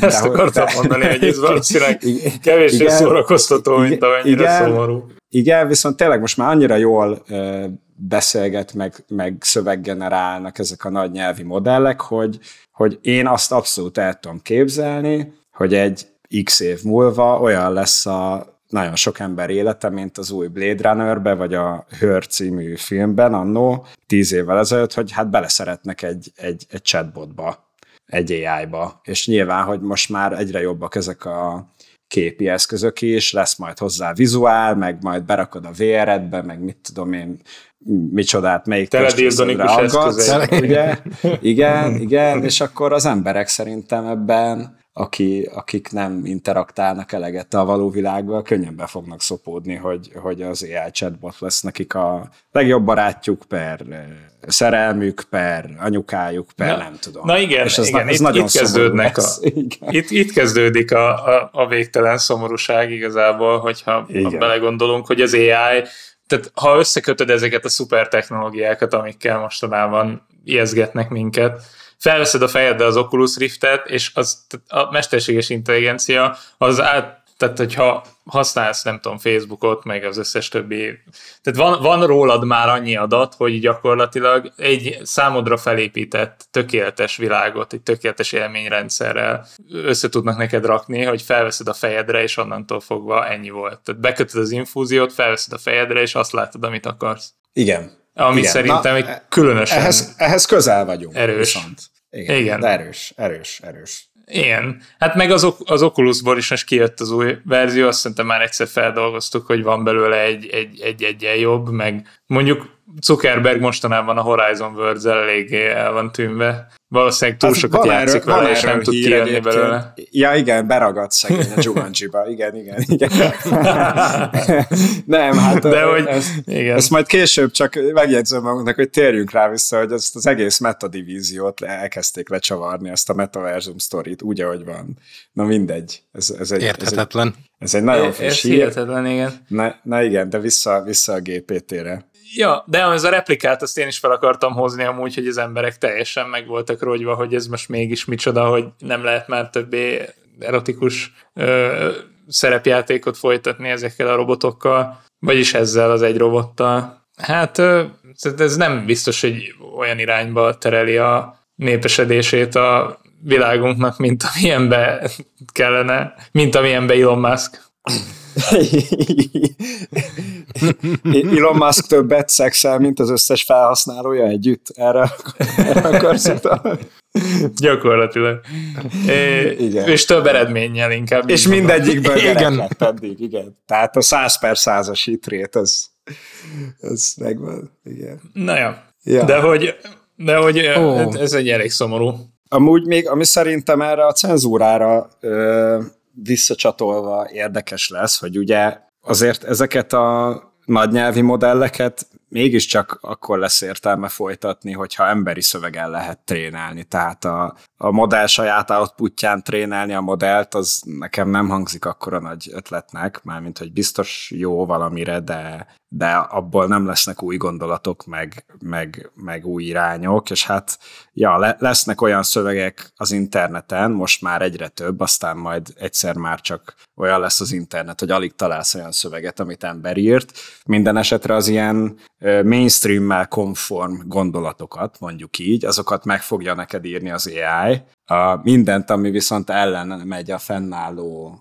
Ezt akartam de, mondani, hogy ez valószínűleg kevésbé szórakoztató, mint amennyire igen, szomorú. Igen, viszont tényleg most már annyira jól beszélget, meg, meg szöveggenerálnak ezek a nagy nyelvi modellek, hogy, hogy én azt abszolút el tudom képzelni, hogy egy x év múlva olyan lesz a nagyon sok ember élete, mint az új Blade Runnerbe, vagy a Hör című filmben annó, tíz évvel ezelőtt, hogy hát beleszeretnek egy, egy, egy chatbotba, egy AI-ba. És nyilván, hogy most már egyre jobbak ezek a képi eszközök is, lesz majd hozzá vizuál, meg majd berakod a VR-edbe, meg mit tudom én, micsodát, melyik testrészedre aggatsz, ugye? Igen, igen, és akkor az emberek szerintem ebben aki, akik nem interaktálnak eleget a való világban, könnyen be fognak szopódni, hogy, hogy az AI chatbot lesz nekik a legjobb barátjuk per szerelmük, per anyukájuk, per na, nem tudom. Na igen, És ez, igen ez itt, nagyon itt kezdődnek a, igen. Itt, itt kezdődik a, a, a végtelen szomorúság igazából, hogyha igen. belegondolunk, hogy az AI, tehát ha összekötöd ezeket a szuper technológiákat, amikkel mostanában ijeszgetnek minket, felveszed a fejeddel az Oculus Riftet, és az, a mesterséges intelligencia az át, tehát hogyha használsz, nem tudom, Facebookot, meg az összes többi, tehát van, van rólad már annyi adat, hogy gyakorlatilag egy számodra felépített tökéletes világot, egy tökéletes élményrendszerrel össze tudnak neked rakni, hogy felveszed a fejedre, és onnantól fogva ennyi volt. Tehát bekötöd az infúziót, felveszed a fejedre, és azt látod, amit akarsz. Igen. Ami Igen. szerintem Na, egy különösen ehhez, ehhez közel vagyunk. Erős. Viszont. Igen, Igen. De erős, erős, erős. Igen. Hát meg az, az Oculusból is most kijött az új verzió, azt szerintem már egyszer feldolgoztuk, hogy van belőle egy, egy, egy egyen jobb, meg mondjuk Zuckerberg mostanában a Horizon worlds eléggé el van tűnve, valószínűleg túl sokat játszik erről, vele, és nem tud kijönni belőle. Ja, igen, beragadt szegény a Jumanji-ba. Igen, igen, igen. nem, hát De hogy, ezt, igen. ezt majd később csak megjegyzem magunknak, hogy térjünk rá vissza, hogy ezt az egész metadivíziót elkezdték lecsavarni, ezt a metaversum sztorit, úgy, ahogy van. Na mindegy. Ez, ez egy, Érthetetlen. Ez egy, ez egy nagyon friss hír. Hihetetlen, igen. Na, na igen, de vissza, vissza a GPT-re. Ja, de ez a replikát, azt én is fel akartam hozni amúgy, hogy az emberek teljesen meg voltak rogyva, hogy ez most mégis micsoda, hogy nem lehet már többé erotikus ö, szerepjátékot folytatni ezekkel a robotokkal, vagyis ezzel az egy robottal. Hát ö, ez nem biztos, hogy olyan irányba tereli a népesedését a világunknak, mint amilyenbe kellene, mint amilyenbe Elon Musk. Elon Musk többet szexel, mint az összes felhasználója együtt? Erre, erre akarsz Gyakorlatilag. É, igen. És több eredménnyel inkább. És mindegyikből igen. lett eddig, igen. Tehát a 100 per 100-as hitrét, az, az megvan, igen. Na ja. ja. De hogy, de hogy oh. ez egy elég szomorú. Amúgy még, ami szerintem erre a cenzúrára ö, visszacsatolva érdekes lesz, hogy ugye azért ezeket a nagy modelleket mégiscsak akkor lesz értelme folytatni, hogyha emberi szövegen lehet trénálni. Tehát a, a modell saját outputján trénálni a modellt, az nekem nem hangzik akkora nagy ötletnek, mármint, hogy biztos jó valamire, de, de abból nem lesznek új gondolatok, meg, meg, meg új irányok, és hát ja, le, lesznek olyan szövegek az interneten, most már egyre több, aztán majd egyszer már csak olyan lesz az internet, hogy alig találsz olyan szöveget, amit ember írt. Minden esetre az ilyen mainstream-mel konform gondolatokat, mondjuk így, azokat meg fogja neked írni az AI. A mindent, ami viszont ellen megy a fennálló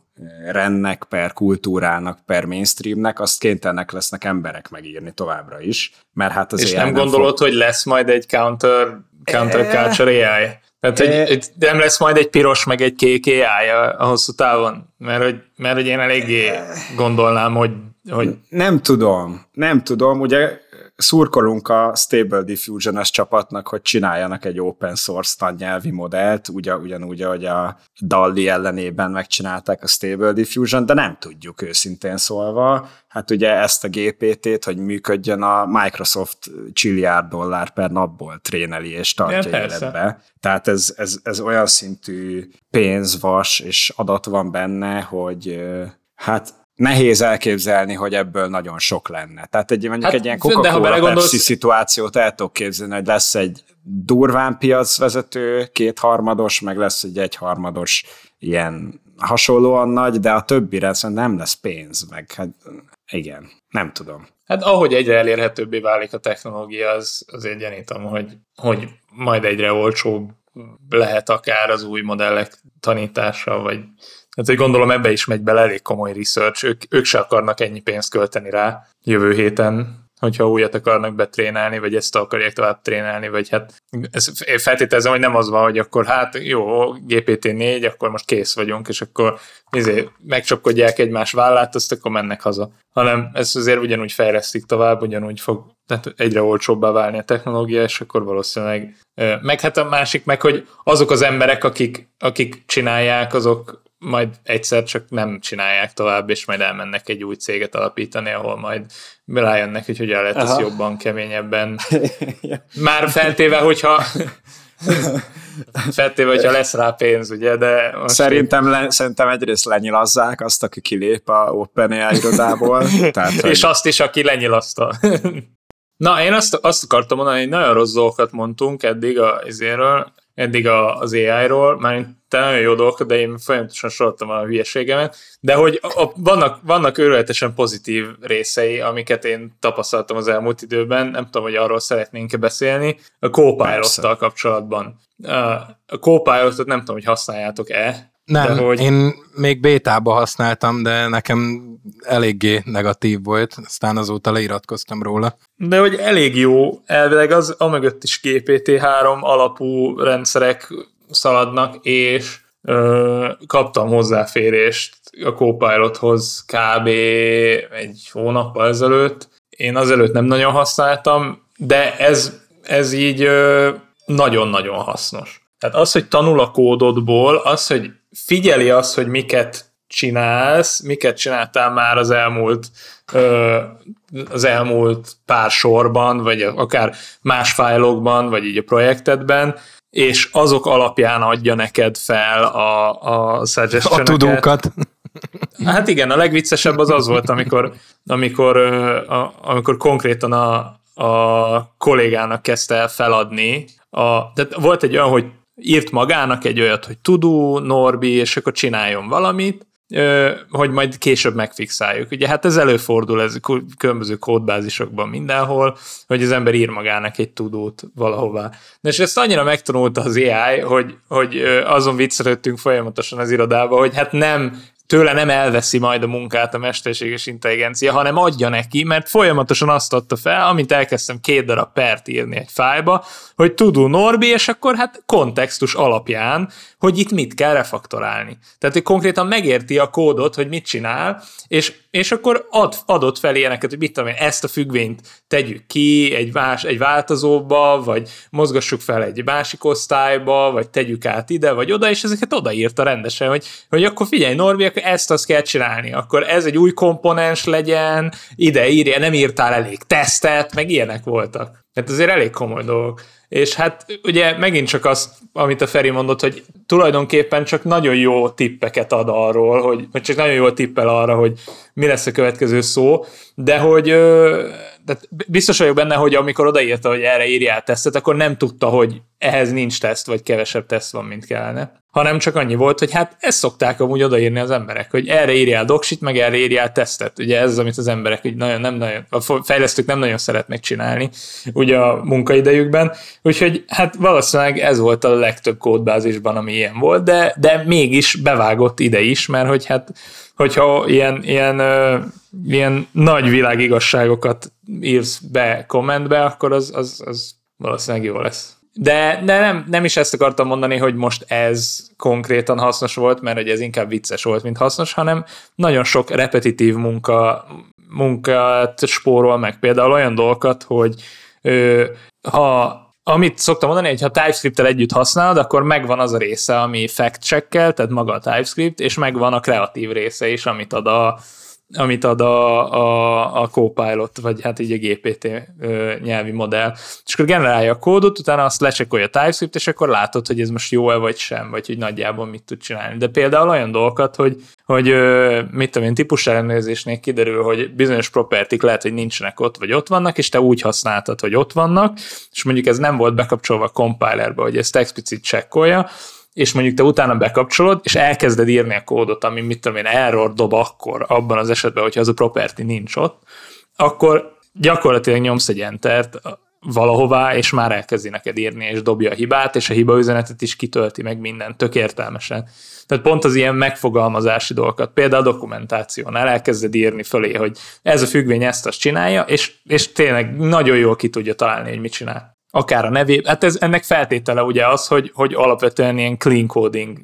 rendnek, per kultúrának, per mainstreamnek, azt kénytelenek lesznek emberek megírni továbbra is. Mert hát az És nem, nem gondolod, fog... hogy lesz majd egy counter, counter culture AI? Tehát, hogy nem lesz majd egy piros, meg egy kék AI a, a hosszú távon? Mert hogy, mert hogy én eléggé gondolnám, hogy, hogy... Nem tudom, nem tudom. Ugye szurkolunk a Stable Diffusion-es csapatnak, hogy csináljanak egy open source nagynyelvi modellt, ugyan, ugyanúgy, ahogy a Dalli ellenében megcsinálták a Stable Diffusion, de nem tudjuk őszintén szólva. Hát ugye ezt a GPT-t, hogy működjön a Microsoft csilliárd dollár per napból tréneli és tartja ja, életbe. Tehát ez, ez, ez olyan szintű pénzvas és adat van benne, hogy hát nehéz elképzelni, hogy ebből nagyon sok lenne. Tehát egy, mondjuk hát, egy ilyen Coca-Cola Pepsi szituációt el tudok képzelni, hogy lesz egy durván piacvezető, kétharmados, meg lesz egy egyharmados ilyen hasonlóan nagy, de a többire nem lesz pénz, meg hát igen, nem tudom. Hát ahogy egyre elérhetőbbé válik a technológia, az, azért gyanítom, hogy, hogy majd egyre olcsóbb lehet akár az új modellek tanítása, vagy Hát, hogy gondolom ebbe is megy bele elég komoly research, ők, ők se akarnak ennyi pénzt költeni rá jövő héten, hogyha újat akarnak betrénálni, vagy ezt akarják tovább trénálni, vagy hát ez, én feltételezem, hogy nem az van, hogy akkor hát jó, GPT-4, akkor most kész vagyunk, és akkor izé, megcsapkodják egymás vállát, azt akkor mennek haza. Hanem ez azért ugyanúgy fejlesztik tovább, ugyanúgy fog tehát egyre olcsóbbá válni a technológia, és akkor valószínűleg meg hát a másik meg, hogy azok az emberek, akik, akik csinálják, azok majd egyszer csak nem csinálják tovább, és majd elmennek egy új céget alapítani, ahol majd rájönnek, hogy hogyan lehet ezt jobban, keményebben. Már feltéve, hogyha feltéve, hogyha lesz rá pénz, ugye, de... Szerintem, én... le, szerintem egyrészt lenyilazzák azt, aki kilép a OpenAI irodából. Tehát, hogy... És azt is, aki lenyilazta. Na, én azt, azt akartam mondani, hogy nagyon rossz dolgokat mondtunk eddig a, ezéről, eddig a, az AI-ról, már te nagyon jó dolgok, de én folyamatosan soroltam a hülyeségemet, de hogy a, a, vannak, vannak őrületesen pozitív részei, amiket én tapasztaltam az elmúlt időben, nem tudom, hogy arról szeretnénk-e beszélni, a co kapcsolatban. A co nem tudom, hogy használjátok-e, nem, de hogy... én még bétába használtam, de nekem eléggé negatív volt, aztán azóta leiratkoztam róla. De hogy elég jó, elvileg az amögött is GPT-3 alapú rendszerek szaladnak, és ö, kaptam hozzáférést a Copilothoz kb. egy hónappal ezelőtt. Én azelőtt nem nagyon használtam, de ez, ez így ö, nagyon-nagyon hasznos. Tehát az, hogy tanul a kódodból, az, hogy figyeli azt, hogy miket csinálsz, miket csináltál már az elmúlt az elmúlt pár sorban, vagy akár más fájlokban, vagy így a projektedben, és azok alapján adja neked fel a, a suggestion A tudókat. Hát igen, a legviccesebb az az volt, amikor, amikor, a, amikor konkrétan a, a kollégának kezdte el feladni. A, tehát volt egy olyan, hogy írt magának egy olyat, hogy tudó, Norbi, és akkor csináljon valamit, hogy majd később megfixáljuk. Ugye hát ez előfordul ez különböző kódbázisokban mindenhol, hogy az ember ír magának egy tudót valahová. De és ezt annyira megtanulta az AI, hogy, hogy azon viccelődtünk folyamatosan az irodába, hogy hát nem tőle nem elveszi majd a munkát a mesterséges intelligencia, hanem adja neki, mert folyamatosan azt adta fel, amit elkezdtem két darab pert írni egy fájba, hogy tudó Norbi, és akkor hát kontextus alapján, hogy itt mit kell refaktorálni. Tehát, hogy konkrétan megérti a kódot, hogy mit csinál, és, és akkor ad, adott fel ilyeneket, hogy mit tudom én, ezt a függvényt tegyük ki egy, más, egy változóba, vagy mozgassuk fel egy másik osztályba, vagy tegyük át ide, vagy oda, és ezeket odaírta rendesen, hogy, hogy akkor figyelj, Norbi, akkor ezt azt kell csinálni, akkor ez egy új komponens legyen, ide írja, nem írtál elég tesztet, meg ilyenek voltak. Hát azért elég komoly dolgok. És hát ugye megint csak az, amit a Feri mondott, hogy tulajdonképpen csak nagyon jó tippeket ad arról, hogy, vagy csak nagyon jó tippel arra, hogy mi lesz a következő szó, de hogy de biztos vagyok benne, hogy amikor odaírta, hogy erre írjál tesztet, akkor nem tudta, hogy ehhez nincs teszt, vagy kevesebb teszt van, mint kellene. Hanem csak annyi volt, hogy hát ezt szokták amúgy odaírni az emberek, hogy erre írjál doksit, meg erre írjál tesztet. Ugye ez az, amit az emberek így nagyon, nem nagyon, a fejlesztők nem nagyon szeretnek csinálni, ugye a munkaidejükben. Úgyhogy hát valószínűleg ez volt a legtöbb kódbázisban, ami ilyen volt, de, de mégis bevágott ide is, mert hogy hát hogyha ilyen, ilyen, ilyen nagy világigazságokat írsz be kommentbe, akkor az, az, az valószínűleg jó lesz. De, de nem, nem is ezt akartam mondani, hogy most ez konkrétan hasznos volt, mert hogy ez inkább vicces volt, mint hasznos, hanem nagyon sok repetitív munka, munkát spórol meg. Például olyan dolgokat, hogy ö, ha amit szoktam mondani, hogy ha TypeScript-tel együtt használod, akkor megvan az a része, ami fact check tehát maga a TypeScript, és megvan a kreatív része is, amit ad a, amit ad a, a, a Copilot, vagy hát így a GPT ö, nyelvi modell. És akkor generálja a kódot, utána azt lecsekolja a TypeScript, és akkor látod, hogy ez most jó-e vagy sem, vagy hogy nagyjából mit tud csinálni. De például olyan dolgokat, hogy, hogy ö, mit tudom én, típus ellenőrzésnél kiderül, hogy bizonyos propertik lehet, hogy nincsenek ott, vagy ott vannak, és te úgy használtad, hogy ott vannak, és mondjuk ez nem volt bekapcsolva a compilerbe, hogy ezt explicit csekkolja, és mondjuk te utána bekapcsolod, és elkezded írni a kódot, ami mit tudom én, error dob akkor, abban az esetben, hogyha az a property nincs ott, akkor gyakorlatilag nyomsz egy entert valahová, és már elkezdi neked írni, és dobja a hibát, és a hiba üzenetet is kitölti meg minden, tök értelmesen. Tehát pont az ilyen megfogalmazási dolgokat, például a dokumentációnál elkezded írni fölé, hogy ez a függvény ezt azt csinálja, és, és tényleg nagyon jól ki tudja találni, hogy mit csinál akár a nevét, hát ez, ennek feltétele ugye az, hogy, hogy alapvetően ilyen clean coding,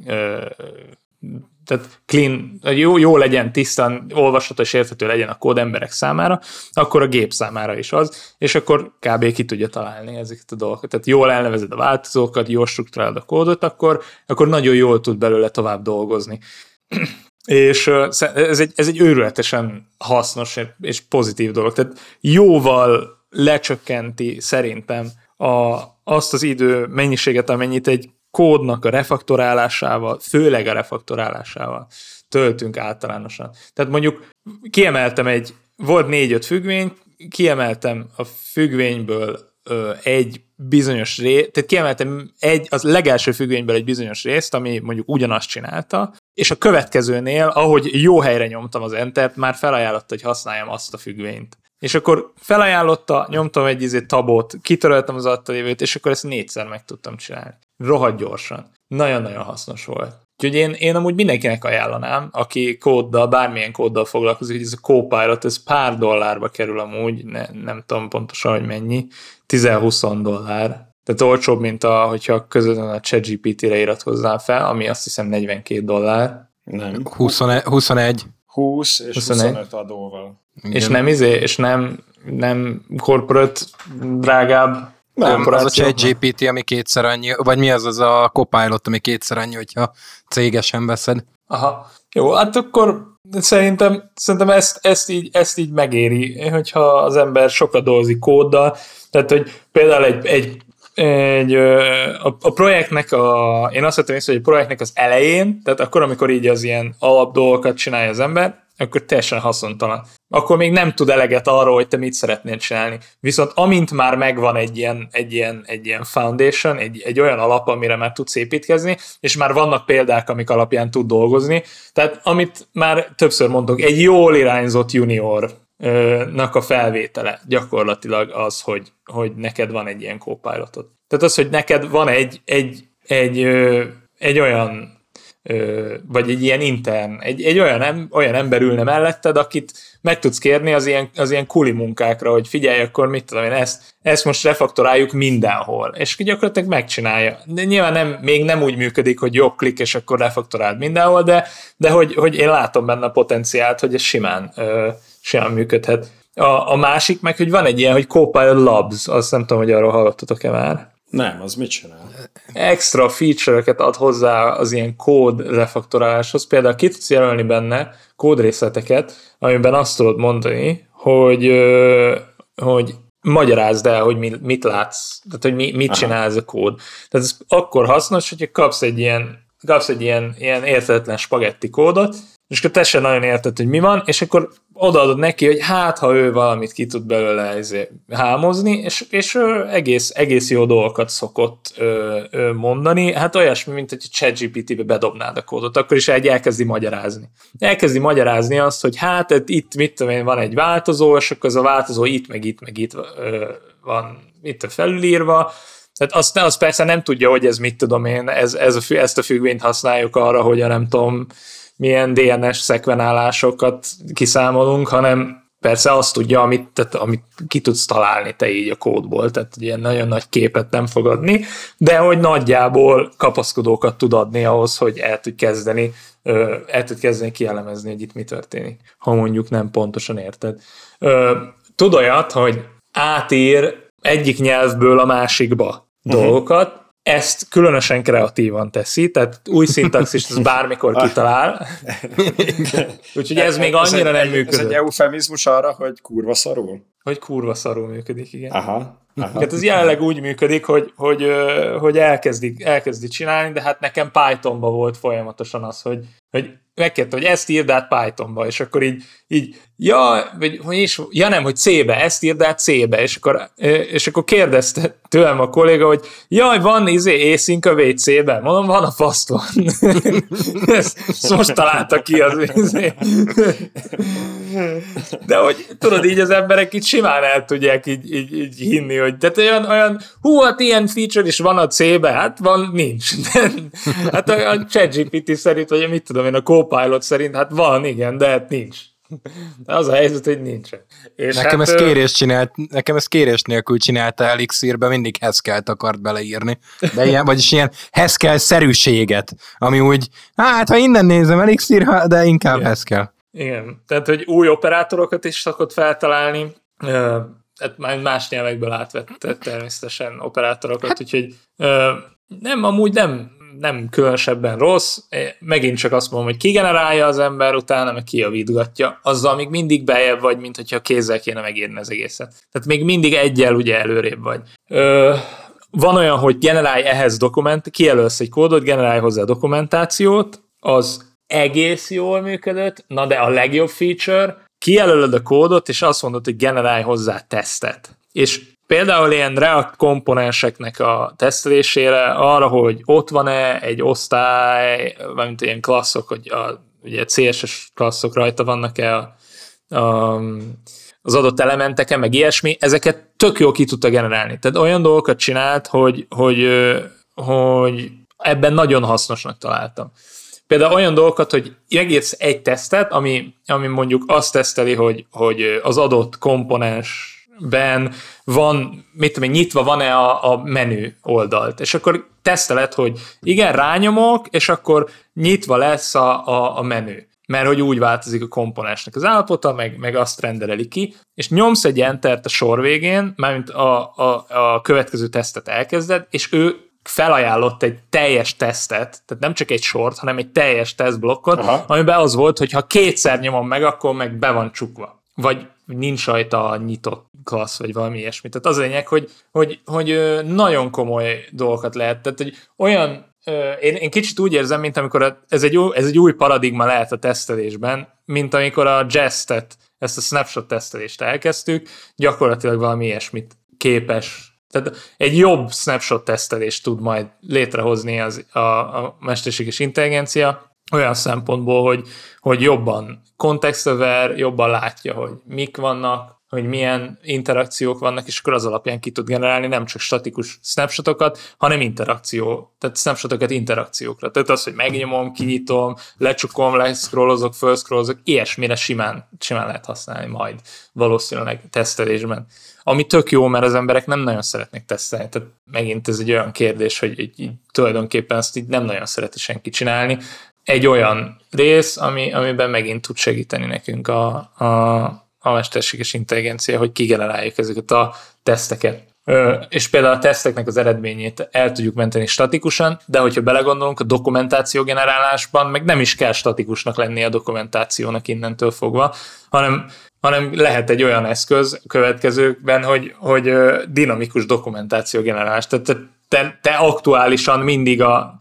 tehát clean, jó, jó legyen, tisztán olvasható és érthető legyen a kód emberek számára, akkor a gép számára is az, és akkor kb. ki tudja találni ezeket a dolgokat. Tehát jól elnevezed a változókat, jól struktúrálod a kódot, akkor, akkor nagyon jól tud belőle tovább dolgozni. és ez egy, ez egy őrületesen hasznos és pozitív dolog. Tehát jóval lecsökkenti szerintem a, azt az idő mennyiséget, amennyit egy kódnak a refaktorálásával, főleg a refaktorálásával töltünk általánosan. Tehát mondjuk kiemeltem egy, volt négy-öt függvény, kiemeltem a függvényből ö, egy bizonyos részt, tehát kiemeltem egy, az legelső függvényből egy bizonyos részt, ami mondjuk ugyanazt csinálta, és a következőnél, ahogy jó helyre nyomtam az entert, már felajánlotta, hogy használjam azt a függvényt. És akkor felajánlotta, nyomtam egy izé tabot, kitöröltem az alatta lévőt, és akkor ezt négyszer meg tudtam csinálni. Rohadt gyorsan. Nagyon-nagyon hasznos volt. Úgyhogy én, én amúgy mindenkinek ajánlanám, aki kóddal, bármilyen kóddal foglalkozik, hogy ez a Copilot, ez pár dollárba kerül amúgy, ne, nem tudom pontosan, hogy mennyi, 10-20 dollár. Tehát olcsóbb, mint a, hogyha közvetlenül a ChatGPT-re iratkozzál fel, ami azt hiszem 42 dollár. Nem. 21. 21. 20 és 21. 25 adóval. Igen. És nem izé, és nem, nem corporate drágább. Nem, az a ChatGPT, ami kétszer annyi, vagy mi az az a Copilot, ami kétszer annyi, hogyha cégesen veszed. Aha. Jó, hát akkor szerintem, szerintem ezt, ezt, így, ezt így megéri, hogyha az ember sokat dolgozik kóddal, tehát, hogy például egy, egy egy, a, a projektnek a, én azt vettem észre, hogy a projektnek az elején, tehát akkor, amikor így az ilyen alap dolgokat csinálja az ember, akkor teljesen haszontalan. Akkor még nem tud eleget arról, hogy te mit szeretnél csinálni. Viszont amint már megvan egy ilyen, egy ilyen, egy ilyen foundation, egy, egy olyan alap, amire már tudsz építkezni, és már vannak példák, amik alapján tud dolgozni. Tehát amit már többször mondok, egy jól irányzott junior nak a felvétele gyakorlatilag az, hogy, hogy neked van egy ilyen copilotod. Tehát az, hogy neked van egy, egy, egy, egy olyan vagy egy ilyen intern, egy, egy olyan, olyan ember ülne melletted, akit meg tudsz kérni az ilyen, az ilyen kuli munkákra, hogy figyelj, akkor mit tudom én, ezt, ezt most refaktoráljuk mindenhol, és gyakorlatilag megcsinálja. De nyilván nem, még nem úgy működik, hogy jobb klik, és akkor refaktoráld mindenhol, de, de hogy, hogy én látom benne a potenciált, hogy ez simán, ö, simán működhet. A, a másik meg, hogy van egy ilyen, hogy Copilot Labs, azt nem tudom, hogy arról hallottatok-e már. Nem, az mit csinál? Extra feature-eket ad hozzá az ilyen kód refaktoráláshoz. Például ki tudsz jelölni benne kódrészleteket, amiben azt tudod mondani, hogy, hogy magyarázd el, hogy mit látsz, tehát hogy mi, mit Aha. csinál ez a kód. Tehát ez akkor hasznos, hogyha kapsz egy ilyen, kapsz egy ilyen, ilyen értetlen spagetti kódot, és akkor te sem nagyon érted, hogy mi van, és akkor odaadod neki, hogy hát, ha ő valamit ki tud belőle hámozni, és, és ő egész, egész jó dolgokat szokott ö, ö, mondani, hát olyasmi, mint hogy ChatGPT-be bedobnád a kódot, akkor is egy elkezdi magyarázni. Elkezdi magyarázni azt, hogy hát itt mit tudom én, van egy változó, és akkor az a változó itt, meg itt, meg itt ö, van itt felülírva, tehát azt, azt persze nem tudja, hogy ez mit tudom én, ez, ez a, ezt a függvényt használjuk arra, hogy a nem tudom, milyen DNS szekvenálásokat kiszámolunk, hanem persze azt tudja, amit, tehát, amit ki tudsz találni te így a kódból, tehát ilyen nagyon nagy képet nem fog adni, de hogy nagyjából kapaszkodókat tud adni ahhoz, hogy el tud kezdeni, el tud kezdeni kielemezni, hogy itt mi történik, ha mondjuk nem pontosan érted. Tud olyat, hogy átír egyik nyelvből a másikba uh-huh. dolgokat, ezt különösen kreatívan teszi, tehát új szintaxist ez bármikor kitalál. Úgyhogy ez még annyira nem működik. Ez egy eufemizmus arra, hogy kurva szarul? Hogy kurva szarul működik, igen. Aha. Aha. Hát ez jelenleg úgy működik, hogy, hogy, hogy elkezdi, elkezdi csinálni, de hát nekem Pythonba volt folyamatosan az, hogy, hogy megkérte, hogy ezt írd át Pythonba, és akkor így, így ja, vagy, hogy is, ja nem, hogy C-be, ezt írd át C-be, és akkor, és akkor kérdezte tőlem a kolléga, hogy jaj, van izé észink a WC-ben? Mondom, van a faszt van. ezt, most találta ki az izé. De hogy tudod, így az emberek itt simán el tudják így, így, így hinni, hogy tehát olyan, olyan hú, hát ilyen feature is van a C-be, hát van, nincs. De, hát a, a ChatGPT szerint, vagy mit tudom én, a Copilot szerint, hát van, igen, de hát nincs. Az a helyzet, hogy nincsen. És nekem, hát, ezt kérés csinált, nekem ezt kérés nélkül csinálta Elixirbe, mindig Haskell-t akart beleírni. De ilyen, vagyis ilyen Haskell-szerűséget, ami úgy, hát ha innen nézem Elixir, de inkább Igen. Haskell. Igen, tehát hogy új operátorokat is szokott feltalálni, tehát már más nyelvekből átvett természetesen operátorokat, úgyhogy nem, amúgy nem, nem különösebben rossz, megint csak azt mondom, hogy ki generálja az ember, utána meg kijavítgatja, azzal még mindig bejebb vagy, mint hogyha kézzel kéne megírni az egészet. Tehát még mindig egyel ugye előrébb vagy. Ö, van olyan, hogy generálj ehhez dokument, kijelölsz egy kódot, generálj hozzá dokumentációt, az egész jól működött, na de a legjobb feature, kijelölöd a kódot, és azt mondod, hogy generálj hozzá tesztet. És például ilyen React komponenseknek a tesztelésére arra, hogy ott van-e egy osztály, valamint ilyen klasszok, hogy a, ugye CSS klasszok rajta vannak-e a, a, az adott elementeken, meg ilyesmi, ezeket tök jól ki tudta generálni. Tehát olyan dolgokat csinált, hogy, hogy, hogy ebben nagyon hasznosnak találtam. Például olyan dolgokat, hogy megírsz egy tesztet, ami, ami mondjuk azt teszteli, hogy, hogy az adott komponensben van, mit tudom nyitva van-e a, a menü oldalt, és akkor teszteled, hogy igen, rányomok, és akkor nyitva lesz a, a, a menü. mert hogy úgy változik a komponensnek az állapota, meg, meg azt rendereli ki, és nyomsz egy entert a sor végén, mármint a, a, a következő tesztet elkezded, és ő felajánlott egy teljes tesztet, tehát nem csak egy sort, hanem egy teljes tesztblokkot, Aha. amiben az volt, hogy ha kétszer nyomom meg, akkor meg be van csukva. Vagy nincs rajta nyitott klassz, vagy valami ilyesmi. Tehát az a lényeg, hogy, hogy, hogy nagyon komoly dolgokat lehet. Tehát, hogy olyan én, én kicsit úgy érzem, mint amikor a, ez, egy, ez egy új paradigma lehet a tesztelésben, mint amikor a Jest-et, ezt a snapshot tesztelést elkezdtük, gyakorlatilag valami ilyesmit képes tehát egy jobb snapshot tesztelést tud majd létrehozni az, a, a mesterséges intelligencia, olyan szempontból, hogy, hogy jobban kontextöver, jobban látja, hogy mik vannak, hogy milyen interakciók vannak, és akkor az alapján ki tud generálni nem csak statikus snapshotokat, hanem interakció, tehát snapshotokat interakciókra. Tehát az, hogy megnyomom, kinyitom, lecsukom, leszkrollozok, felszkrollozok, ilyesmire simán, simán lehet használni majd valószínűleg tesztelésben. Ami tök jó, mert az emberek nem nagyon szeretnek tesztelni. Tehát megint ez egy olyan kérdés, hogy így, így, tulajdonképpen ezt így nem nagyon szereti senki csinálni. Egy olyan rész, ami, amiben megint tud segíteni nekünk a, a a mesterséges intelligencia, hogy kigeneráljuk ezeket a teszteket. És például a teszteknek az eredményét el tudjuk menteni statikusan, de hogyha belegondolunk a dokumentáció generálásban, meg nem is kell statikusnak lenni a dokumentációnak innentől fogva, hanem, hanem lehet egy olyan eszköz következőkben, hogy, hogy dinamikus dokumentáció generálás. Tehát te, te, te aktuálisan mindig a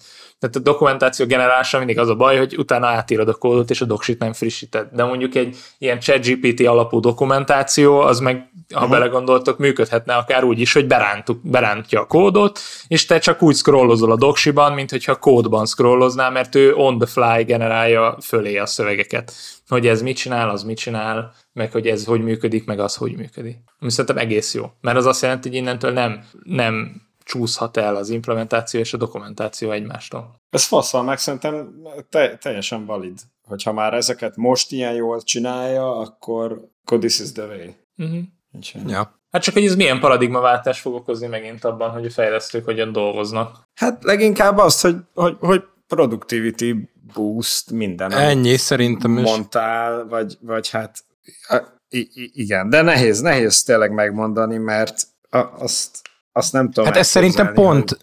tehát a dokumentáció generálása mindig az a baj, hogy utána átírod a kódot, és a doksit nem frissíted. De mondjuk egy ilyen ChatGPT alapú dokumentáció, az meg, ha uh-huh. belegondoltok, működhetne akár úgy is, hogy berántuk, berántja a kódot, és te csak úgy scrollozol a doksiban, mint hogyha kódban scrolloznál, mert ő on the fly generálja fölé a szövegeket. Hogy ez mit csinál, az mit csinál, meg hogy ez hogy működik, meg az hogy működik. Ami szerintem egész jó. Mert az azt jelenti, hogy innentől nem, nem csúszhat el az implementáció és a dokumentáció egymástól. Ez faszal, meg szerintem te, teljesen valid. Hogyha már ezeket most ilyen jól csinálja, akkor, akkor this is the way. Uh-huh. Ja. Hát csak, hogy ez milyen paradigmaváltás fog okozni megint abban, hogy a fejlesztők hogyan dolgoznak. Hát leginkább azt, hogy, hogy, hogy productivity boost minden. Ennyi szerintem mondtál, is. Vagy, vagy hát igen, de nehéz, nehéz tényleg megmondani, mert azt azt nem tudom. Hát ez szerintem pont,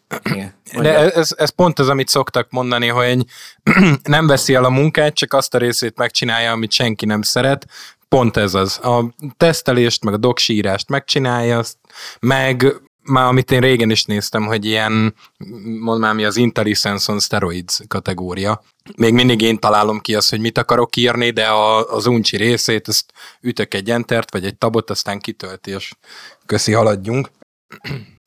hogy... de ez, ez pont az, amit szoktak mondani, hogy nem veszi el a munkát, csak azt a részét megcsinálja, amit senki nem szeret. Pont ez az. A tesztelést, meg a doksírást megcsinálja, azt, meg már amit én régen is néztem, hogy ilyen, mondd mi az Intelligence on Steroids kategória. Még mindig én találom ki azt, hogy mit akarok írni, de a, az uncsi részét, ezt ütök egy entert, vagy egy tabot, aztán kitölti, és köszi, haladjunk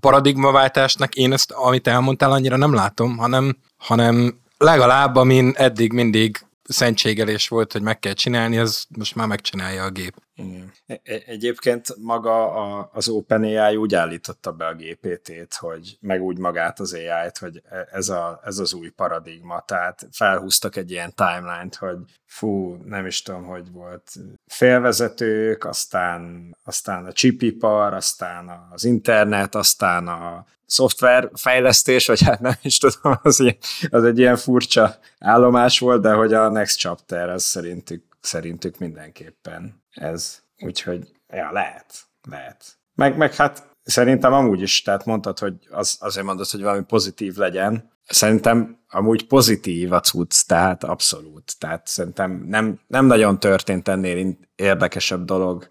paradigmaváltásnak én ezt, amit elmondtál, annyira nem látom, hanem, hanem legalább, amin eddig mindig szentségelés volt, hogy meg kell csinálni, az most már megcsinálja a gép. Igen. E-, e-, egyébként maga a, az OpenAI úgy állította be a GPT-t, hogy meg úgy magát az AI-t, hogy e-, ez, a, ez az új paradigma, tehát felhúztak egy ilyen timeline-t, hogy fú, nem is tudom, hogy volt félvezetők, aztán, aztán a chipipar, aztán az internet, aztán a szoftverfejlesztés, vagy hát nem is tudom, az, ilyen, az egy ilyen furcsa állomás volt, de hogy a Next Chapter, az szerintük, szerintük mindenképpen ez. Úgyhogy, ja, lehet, lehet. Meg, meg hát szerintem amúgy is, tehát mondtad, hogy az, azért mondod, hogy valami pozitív legyen. Szerintem amúgy pozitív a cucc, tehát abszolút. Tehát szerintem nem, nem nagyon történt ennél érdekesebb dolog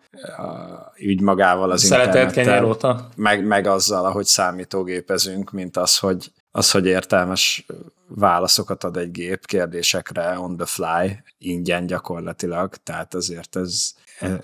úgy magával az internettel. óta? Meg, meg azzal, ahogy számítógépezünk, mint az, hogy az, hogy értelmes válaszokat ad egy gép kérdésekre on the fly, ingyen gyakorlatilag, tehát azért ez,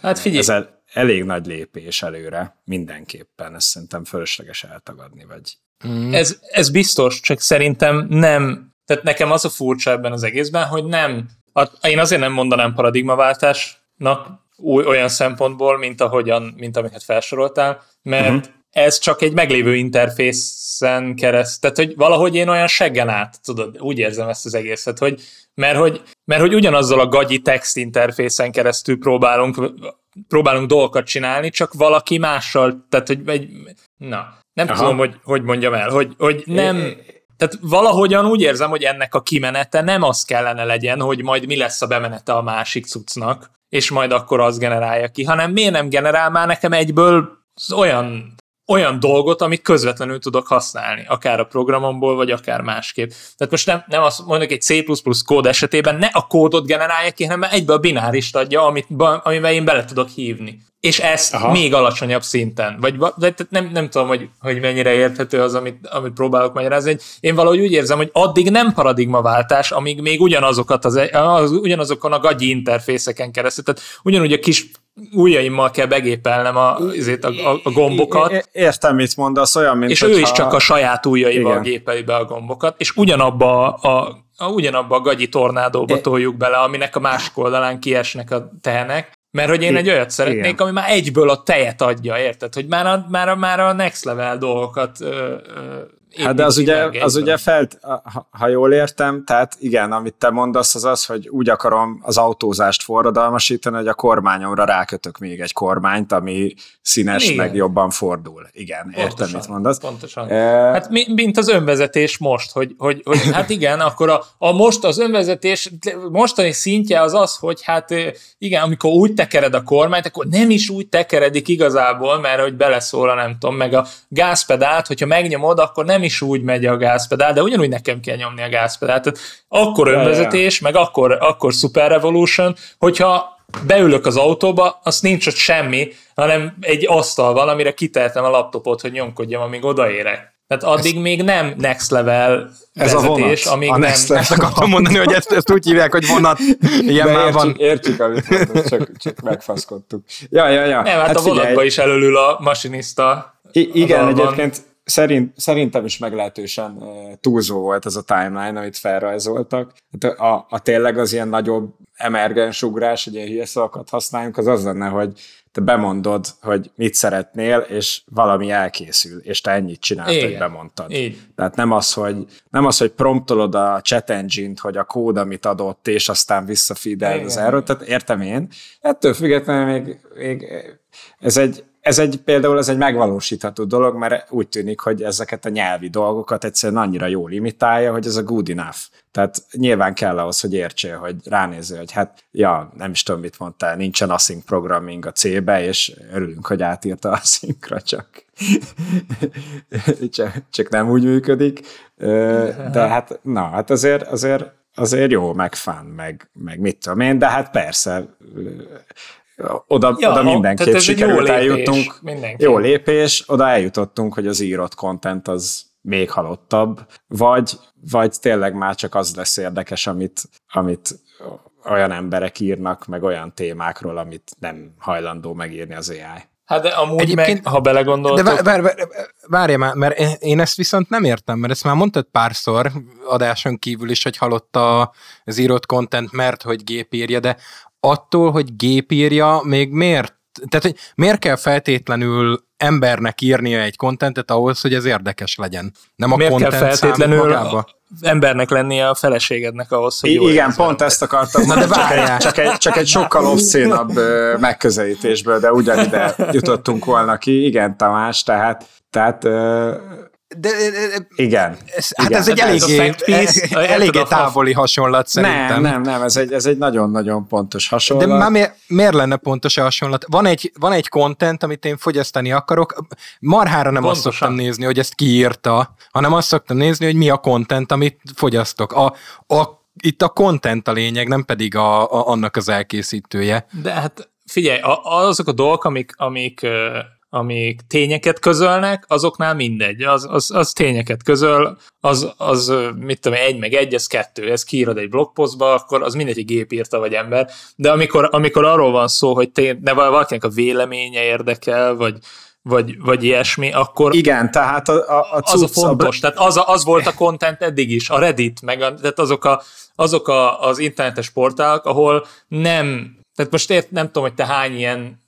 hát figyelj. ez elég nagy lépés előre mindenképpen, ezt szerintem fölösleges eltagadni, vagy... Mm. Ez, ez biztos, csak szerintem nem, tehát nekem az a furcsa ebben az egészben, hogy nem, a, én azért nem mondanám paradigmaváltásnak új, olyan szempontból, mint ahogyan, mint amiket felsoroltál, mert uh-huh ez csak egy meglévő interfészen kereszt, tehát hogy valahogy én olyan seggen át, tudod, úgy érzem ezt az egészet, hogy mert hogy, mert hogy ugyanazzal a gagyi text interfészen keresztül próbálunk, próbálunk dolgokat csinálni, csak valaki mással, tehát hogy egy, na, nem Aha. tudom, hogy hogy mondjam el, hogy, hogy nem, tehát valahogyan úgy érzem, hogy ennek a kimenete nem az kellene legyen, hogy majd mi lesz a bemenete a másik cuccnak, és majd akkor az generálja ki, hanem miért nem generál már nekem egyből olyan olyan dolgot, amit közvetlenül tudok használni, akár a programomból, vagy akár másképp. Tehát most nem, nem azt mondjuk egy C++ kód esetében ne a kódot generálja ki, hanem egyből a binárist adja, amit, amivel én bele tudok hívni. És ezt Aha. még alacsonyabb szinten. Vagy, vagy nem, nem tudom, hogy, hogy mennyire érthető az, amit, amit próbálok magyarázni. Én valahogy úgy érzem, hogy addig nem paradigmaváltás, amíg még ugyanazokat az, az, ugyanazokon a gagyi interfészeken keresztül. Tehát ugyanúgy a kis ujjaimmal kell begépelnem a, azért a, a, a gombokat. Értem, mit mondasz, olyan, mint És hogyha... ő is csak a saját ujjaival Igen. gépeli be a gombokat, és ugyanabba a, a, ugyanabba a gagyi tornádóba é. toljuk bele, aminek a másik oldalán kiesnek a tehenek, mert hogy én egy olyat szeretnék, Igen. ami már egyből a tejet adja, érted? Hogy már a, már a, már a next level dolgokat ö, ö, Hát de az ugye, az ugye felt, ha, ha jól értem, tehát igen, amit te mondasz, az az, hogy úgy akarom az autózást forradalmasítani, hogy a kormányomra rákötök még egy kormányt, ami színes, igen. meg jobban fordul. Igen, pontosan, értem, mit mondasz. Pontosan. E... Hát mint az önvezetés most, hogy, hogy, hogy hát igen, akkor a, a most az önvezetés mostani szintje az az, hogy hát igen, amikor úgy tekered a kormányt, akkor nem is úgy tekeredik igazából, mert hogy beleszól a nem tudom, meg a gázpedált, hogyha megnyomod, akkor nem nem is úgy megy a gázpedál, de ugyanúgy nekem kell nyomni a gázpedált. Tehát akkor önvezetés, meg akkor, akkor Super Revolution, hogyha beülök az autóba, az nincs ott semmi, hanem egy asztal van, amire kitehetem a laptopot, hogy nyomkodjam, amíg odaérek. Tehát addig ez, még nem next level ez vezetés, a vonat, amíg a nem... Level. Ezt akartam mondani, hogy ezt, ezt úgy hívják, hogy vonat, ilyen De már értjük, van. Értjük, amit mondod, csak, csak megfaszkodtuk. Ja, ja, ja. Nem, hát, hát a vonatban is előlül a masinista. I- igen, egyébként szerint, szerintem is meglehetősen túlzó volt ez a timeline, amit felrajzoltak. Hát a, a tényleg az ilyen nagyobb emergens ugrás, hogy ilyen hülye szavakat használjunk, az az lenne, hogy te bemondod, hogy mit szeretnél, és valami elkészül, és te ennyit csináltad, hogy bemondtad. Így. Tehát nem az, hogy, nem az, hogy promptolod a chat engine-t, hogy a kód, amit adott, és aztán visszafeedel az erről, tehát értem én. Ettől függetlenül még, még ez egy, ez egy például ez egy megvalósítható dolog, mert úgy tűnik, hogy ezeket a nyelvi dolgokat egyszerűen annyira jól limitálja, hogy ez a good enough. Tehát nyilván kell ahhoz, hogy értsél, hogy ránéző, hogy hát, ja, nem is tudom, mit mondtál, nincsen async programming a C-be, és örülünk, hogy átírta a szinkra, csak, csak nem úgy működik. De hát, na, hát azért, azért, azért jó, meg fán, meg, meg mit tudom én, de hát persze oda, ja, oda mindenképp sikerült jó eljutnunk. Mindenki. Jó lépés, oda eljutottunk, hogy az írott content az még halottabb, vagy, vagy tényleg már csak az lesz érdekes, amit, amit olyan emberek írnak, meg olyan témákról, amit nem hajlandó megírni az AI. Hát de amúgy Egyébként, meg, ha belegondoltok... De vár, vár, várj már, mert én ezt viszont nem értem, mert ezt már mondtad párszor adáson kívül is, hogy halotta az írott content, mert hogy gép írja, de attól, hogy gép írja, még miért? Tehát, hogy miért kell feltétlenül embernek írnia egy kontentet ahhoz, hogy ez érdekes legyen? Nem a miért kell feltétlenül embernek lennie a feleségednek ahhoz, hogy I- Igen, pont érdekes. ezt akartam. Na de várjál. Csak egy, csak egy sokkal obszénabb megközelítésből, de ugyanide jutottunk volna ki. Igen, Tamás, tehát, tehát de, igen. Ez, hát igen. ez egy eléggé, piece, eléggé távoli hasonlat szerintem. Nem, nem, nem, ez egy, ez egy nagyon-nagyon pontos hasonlat. De már miért, miért lenne pontos a hasonlat? Van egy, van egy content, amit én fogyasztani akarok, marhára nem Pontosan. azt szoktam nézni, hogy ezt kiírta, hanem azt szoktam nézni, hogy mi a content, amit fogyasztok. A, a itt a content a lényeg, nem pedig a, a, annak az elkészítője. De hát figyelj, azok a dolgok, amik, amik amik tényeket közölnek, azoknál mindegy, az, az, az tényeket közöl, az, az mit tudom, egy meg egy, ez kettő, ez kiírod egy blogpostba, akkor az mindegy, gép írta vagy ember, de amikor, amikor arról van szó, hogy te, ne valakinek a véleménye érdekel, vagy, vagy, vagy ilyesmi, akkor igen, tehát a, a, a az a fontos, a... tehát az, a, az volt a content eddig is, a Reddit, meg a, tehát azok, a, azok a, az internetes portálok, ahol nem tehát most ért, nem tudom, hogy te hány ilyen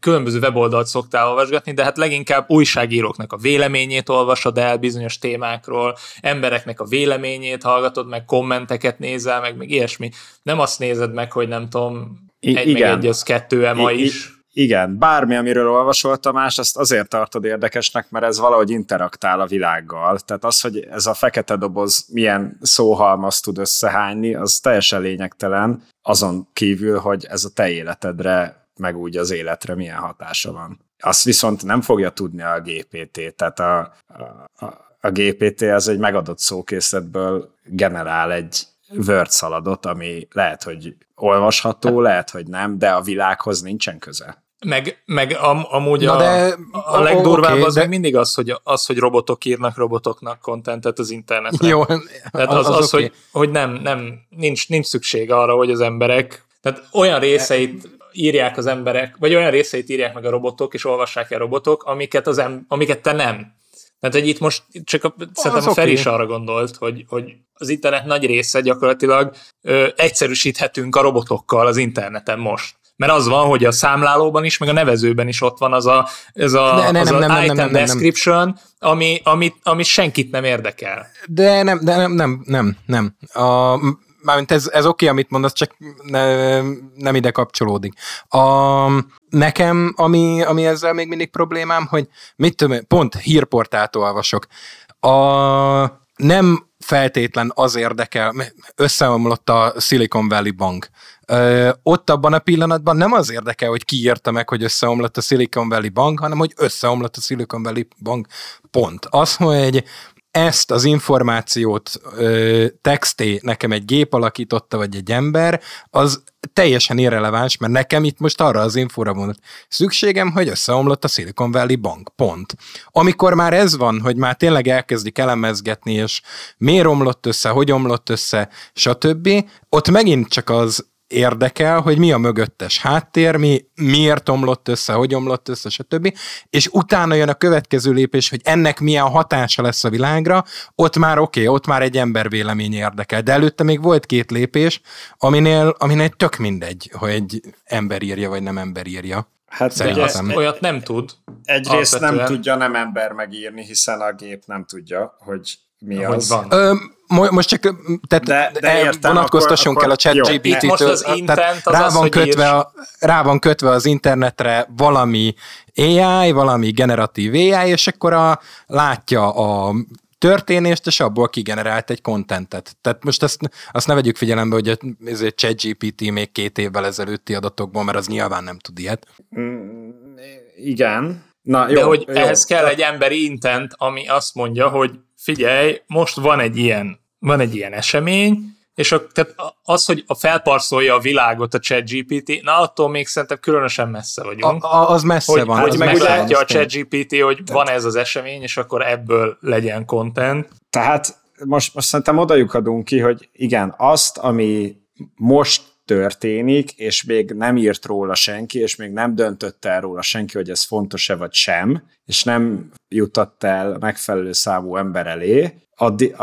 különböző weboldalt szoktál olvasgatni, de hát leginkább újságíróknak a véleményét olvasod el bizonyos témákról, embereknek a véleményét hallgatod, meg kommenteket nézel, meg, meg ilyesmi. Nem azt nézed meg, hogy nem tudom, egy Igen. meg egy, az kettő ma is. Igen, bármi, amiről olvasol Tamás, azt azért tartod érdekesnek, mert ez valahogy interaktál a világgal. Tehát az, hogy ez a fekete doboz milyen szóhalmaz tud összehányni, az teljesen lényegtelen, azon kívül, hogy ez a te életedre, meg úgy az életre milyen hatása van. Azt viszont nem fogja tudni a GPT, tehát a, a, a GPT az egy megadott szókészletből generál egy Word szaladot, ami lehet, hogy olvasható, lehet, hogy nem, de a világhoz nincsen köze. Meg, meg am, amúgy Na a, de, a legdurvább okay, az de... még mindig az hogy, az, hogy robotok írnak robotoknak kontentet az internetre. Jó, tehát az, az, az, az okay. hogy, hogy nem, nem nincs, nincs szükség arra, hogy az emberek, tehát olyan részeit írják az emberek, vagy olyan részeit írják meg a robotok, és olvassák el robotok, amiket, az em, amiket te nem. Tehát, hogy itt most csak a, szerintem a Feri is arra gondolt, hogy, hogy az internet nagy része gyakorlatilag ö, egyszerűsíthetünk a robotokkal az interneten most. Mert az van, hogy a számlálóban is, meg a nevezőben is ott van az a, ez a, ne, ne, az nem, a nem, item nem, nem, description, ami, ami, ami senkit nem érdekel. De nem, de nem, nem, nem, nem. A, mármint ez, ez oké, okay, amit mondasz, csak ne, nem ide kapcsolódik. A, nekem, ami, ami ezzel még mindig problémám, hogy mit tudom, pont hírportát olvasok. A, nem feltétlen az érdekel, összeomlott a Silicon Valley Bank. Ö, ott abban a pillanatban nem az érdekel, hogy ki írta meg, hogy összeomlott a Silicon Valley Bank, hanem hogy összeomlott a Silicon Valley Bank. Pont. Az, hogy ezt az információt ö, texté nekem egy gép alakította, vagy egy ember, az teljesen irreleváns, mert nekem itt most arra az infóra van szükségem, hogy összeomlott a Silicon Valley Bank. Pont. Amikor már ez van, hogy már tényleg elkezdik elemezgetni, és miért omlott össze, hogy omlott össze, stb., ott megint csak az érdekel, hogy mi a mögöttes háttér, mi miért omlott össze, hogy omlott össze, stb. És utána jön a következő lépés, hogy ennek milyen hatása lesz a világra, ott már oké, okay, ott már egy ember vélemény érdekel. De előtte még volt két lépés, aminél, aminél tök mindegy, hogy egy ember írja, vagy nem ember írja. Hát de ezt, olyat nem tud. Egyrészt alapvetően. nem tudja nem ember megírni, hiszen a gép nem tudja, hogy mi hogy az. Van. Ö, most csak tehát de, de értem, vonatkoztassunk el a chat GPT-től. Most az intent az rá, van kötve a, rá van kötve az internetre valami AI, valami generatív AI, és akkor a, látja a történést, és abból kigenerált egy kontentet. Tehát most ezt, azt ne vegyük figyelembe, hogy ez egy ChatGPT még két évvel ezelőtti adatokból, mert az nyilván nem tud ilyet. Mm, igen. Na, jó, De hogy jó. ehhez kell egy emberi intent, ami azt mondja, hogy figyelj, most van egy ilyen, van egy ilyen esemény, és a, tehát az, hogy a felparszolja a világot a ChatGPT, na attól még szerintem különösen messze vagyunk. A, a, az messze hogy, van. Hogy az meglátja a ChatGPT, hogy tehát. van ez az esemény, és akkor ebből legyen content. Tehát most, most szerintem odajuk adunk ki, hogy igen, azt, ami most történik, és még nem írt róla senki, és még nem döntött el róla senki, hogy ez fontos-e vagy sem, és nem jutott el megfelelő számú ember elé, addig,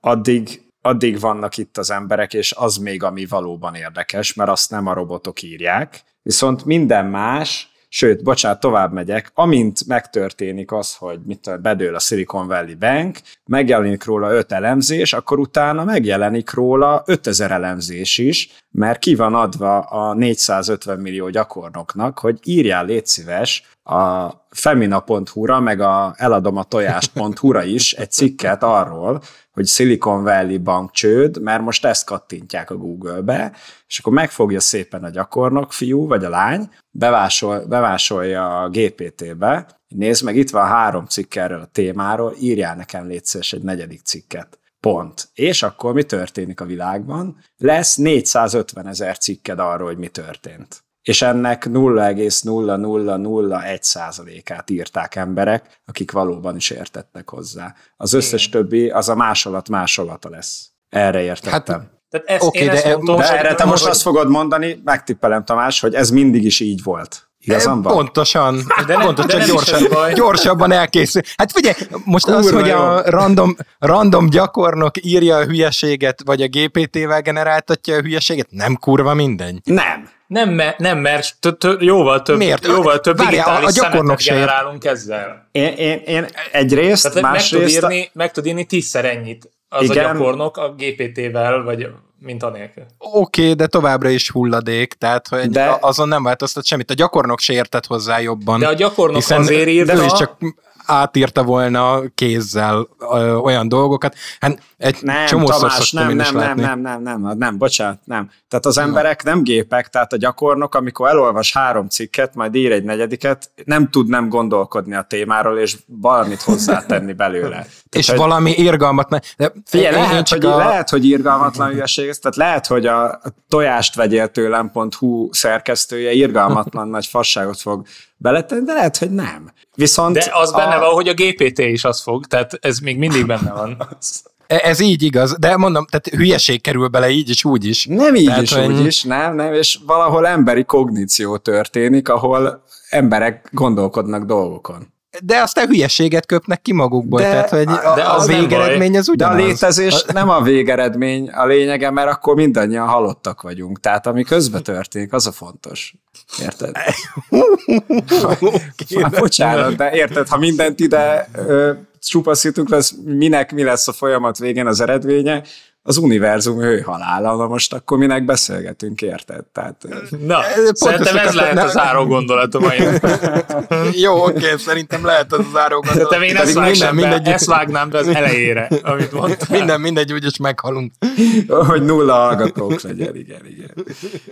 addig, addig vannak itt az emberek, és az még, ami valóban érdekes, mert azt nem a robotok írják, viszont minden más, Sőt, bocsánat, tovább megyek, amint megtörténik az, hogy mit bedől a Silicon Valley Bank, megjelenik róla öt elemzés, akkor utána megjelenik róla 5000 elemzés is, mert ki van adva a 450 millió gyakornoknak, hogy írjál légy szíves a femina.hu-ra, meg a eladom a tojást.hu-ra is egy cikket arról, hogy Silicon Valley bank csőd, mert most ezt kattintják a Google-be, és akkor megfogja szépen a gyakornok fiú vagy a lány, bevásol, bevásolja a GPT-be, nézd meg, itt van három cikk erről a témáról, írjál nekem létszés egy negyedik cikket. Pont. És akkor mi történik a világban? Lesz 450 ezer cikked arról, hogy mi történt és ennek 0,0001 százalékát írták emberek, akik valóban is értettek hozzá. Az összes többi, az a másolat másolata lesz. Erre értettem. Hát, tehát ezt, okay, de, mondom, de erre te most hogy... azt fogod mondani, megtippelem Tamás, hogy ez mindig is így volt. Igazam van? Pontosan, de pontosan de gyorsan, gyorsabban elkészül. Hát figyelj, most Kurva az, hogy jó. a random, random gyakornok írja a hülyeséget, vagy a GPT-vel generáltatja a hülyeséget, nem kurva mindegy. Nem. Nem, mert, nem, mert t- t- jóval több, Miért? jóval több Várjál, digitális a gyakornok generálunk ezzel. Én, én, én egyrészt, Tehát másrészt... Meg tud, írni, meg tud írni tízszer ennyit az Igen. a gyakornok a GPT-vel, vagy mint anélkül. Oké, okay, de továbbra is hulladék, tehát hogy de... azon nem változtat semmit. A gyakornok se értett hozzá jobban. De a gyakornok azért írta... Ő is csak átírta volna kézzel ö, olyan dolgokat. Hát egy nem, csomó Tamás, nem, nem, nem, nem, nem, nem, nem, nem, bocsánat, nem. Tehát az emberek nem gépek, tehát a gyakornok, amikor elolvas három cikket, majd ír egy negyediket, nem tud nem gondolkodni a témáról, és valamit hozzátenni belőle. Tehát, és hogy, valami irgalmatlan. De figyelj, lehet, hogy, a... lehet, hogy irgalmatlan hülyeség, tehát lehet, hogy a tojást vegyél tőlem.hu szerkesztője irgalmatlan nagy fasságot fog beletenni, de lehet, hogy nem. Viszont de az a... benne van, hogy a GPT is az fog, tehát ez még mindig benne van. E, ez így igaz, de mondom, tehát hülyeség kerül bele így is, úgy is. Nem így tehát, is, hogy... úgy is, nem, nem, és valahol emberi kogníció történik, ahol emberek gondolkodnak dolgokon. De aztán hülyeséget köpnek ki magukból, de, tehát hogy a, de az a végeredmény az ugyanaz. De a létezés nem a végeredmény a lényege, mert akkor mindannyian halottak vagyunk. Tehát ami közben történik, az a fontos. Érted? hát, bocsánat, de érted, ha mindent ide ö, csupaszítunk, lesz, minek mi lesz a folyamat végén az eredménye, az univerzum ő halála, na most akkor minek beszélgetünk, érted? Tehát, na, szerintem ez lehet az záró gondolat a mai Jó, oké, szerintem lehet az záró gondolat. Szerintem én ezt vágnám, minden, be, mindegy, ezt vágnám be az elejére, amit mondtál. Minden, mindegy, úgyis meghalunk. hogy nulla hallgatók legyen, igen, igen.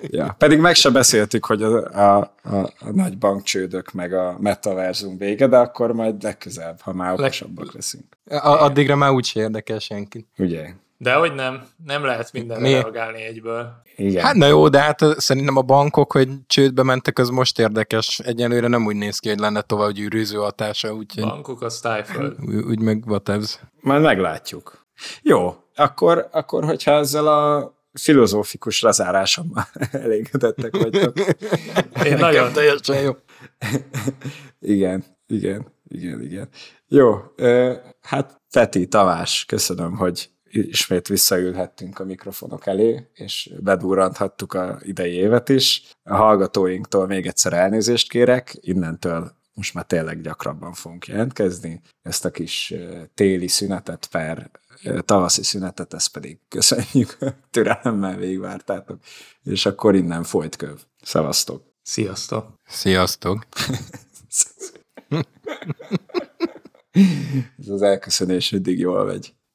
Ja. Pedig meg se beszéltük, hogy a, a, a, a nagy bankcsődök meg a metaverzum vége, de akkor majd legközelebb, ha már okosabbak leszünk. Addigra már úgyse érdekel senki. Ugye? De hogy nem, nem lehet mindenre Mi? reagálni egyből. Igen. Hát na jó, de hát szerintem a bankok, hogy csődbe mentek, az most érdekes. Egyelőre nem úgy néz ki, hogy lenne tovább gyűrűző hatása. Úgy, bankok a stifle. Úgy, úgy meg whatevs. Majd meglátjuk. Jó, akkor, akkor hogyha ezzel a filozófikus lezárásommal elégedettek vagytok. Én nagyon teljesen jó. igen, igen, igen, igen. Jó, hát Peti, Tamás, köszönöm, hogy ismét visszaülhettünk a mikrofonok elé, és bedurranthattuk a idei évet is. A hallgatóinktól még egyszer elnézést kérek, innentől most már tényleg gyakrabban fogunk jelentkezni. Ezt a kis téli szünetet per tavaszi szünetet, ezt pedig köszönjük, türelemmel végigvártátok, és akkor innen folyt köv. Szevasztok! Sziasztok! Sziasztok! Ez az elköszönés eddig jól megy.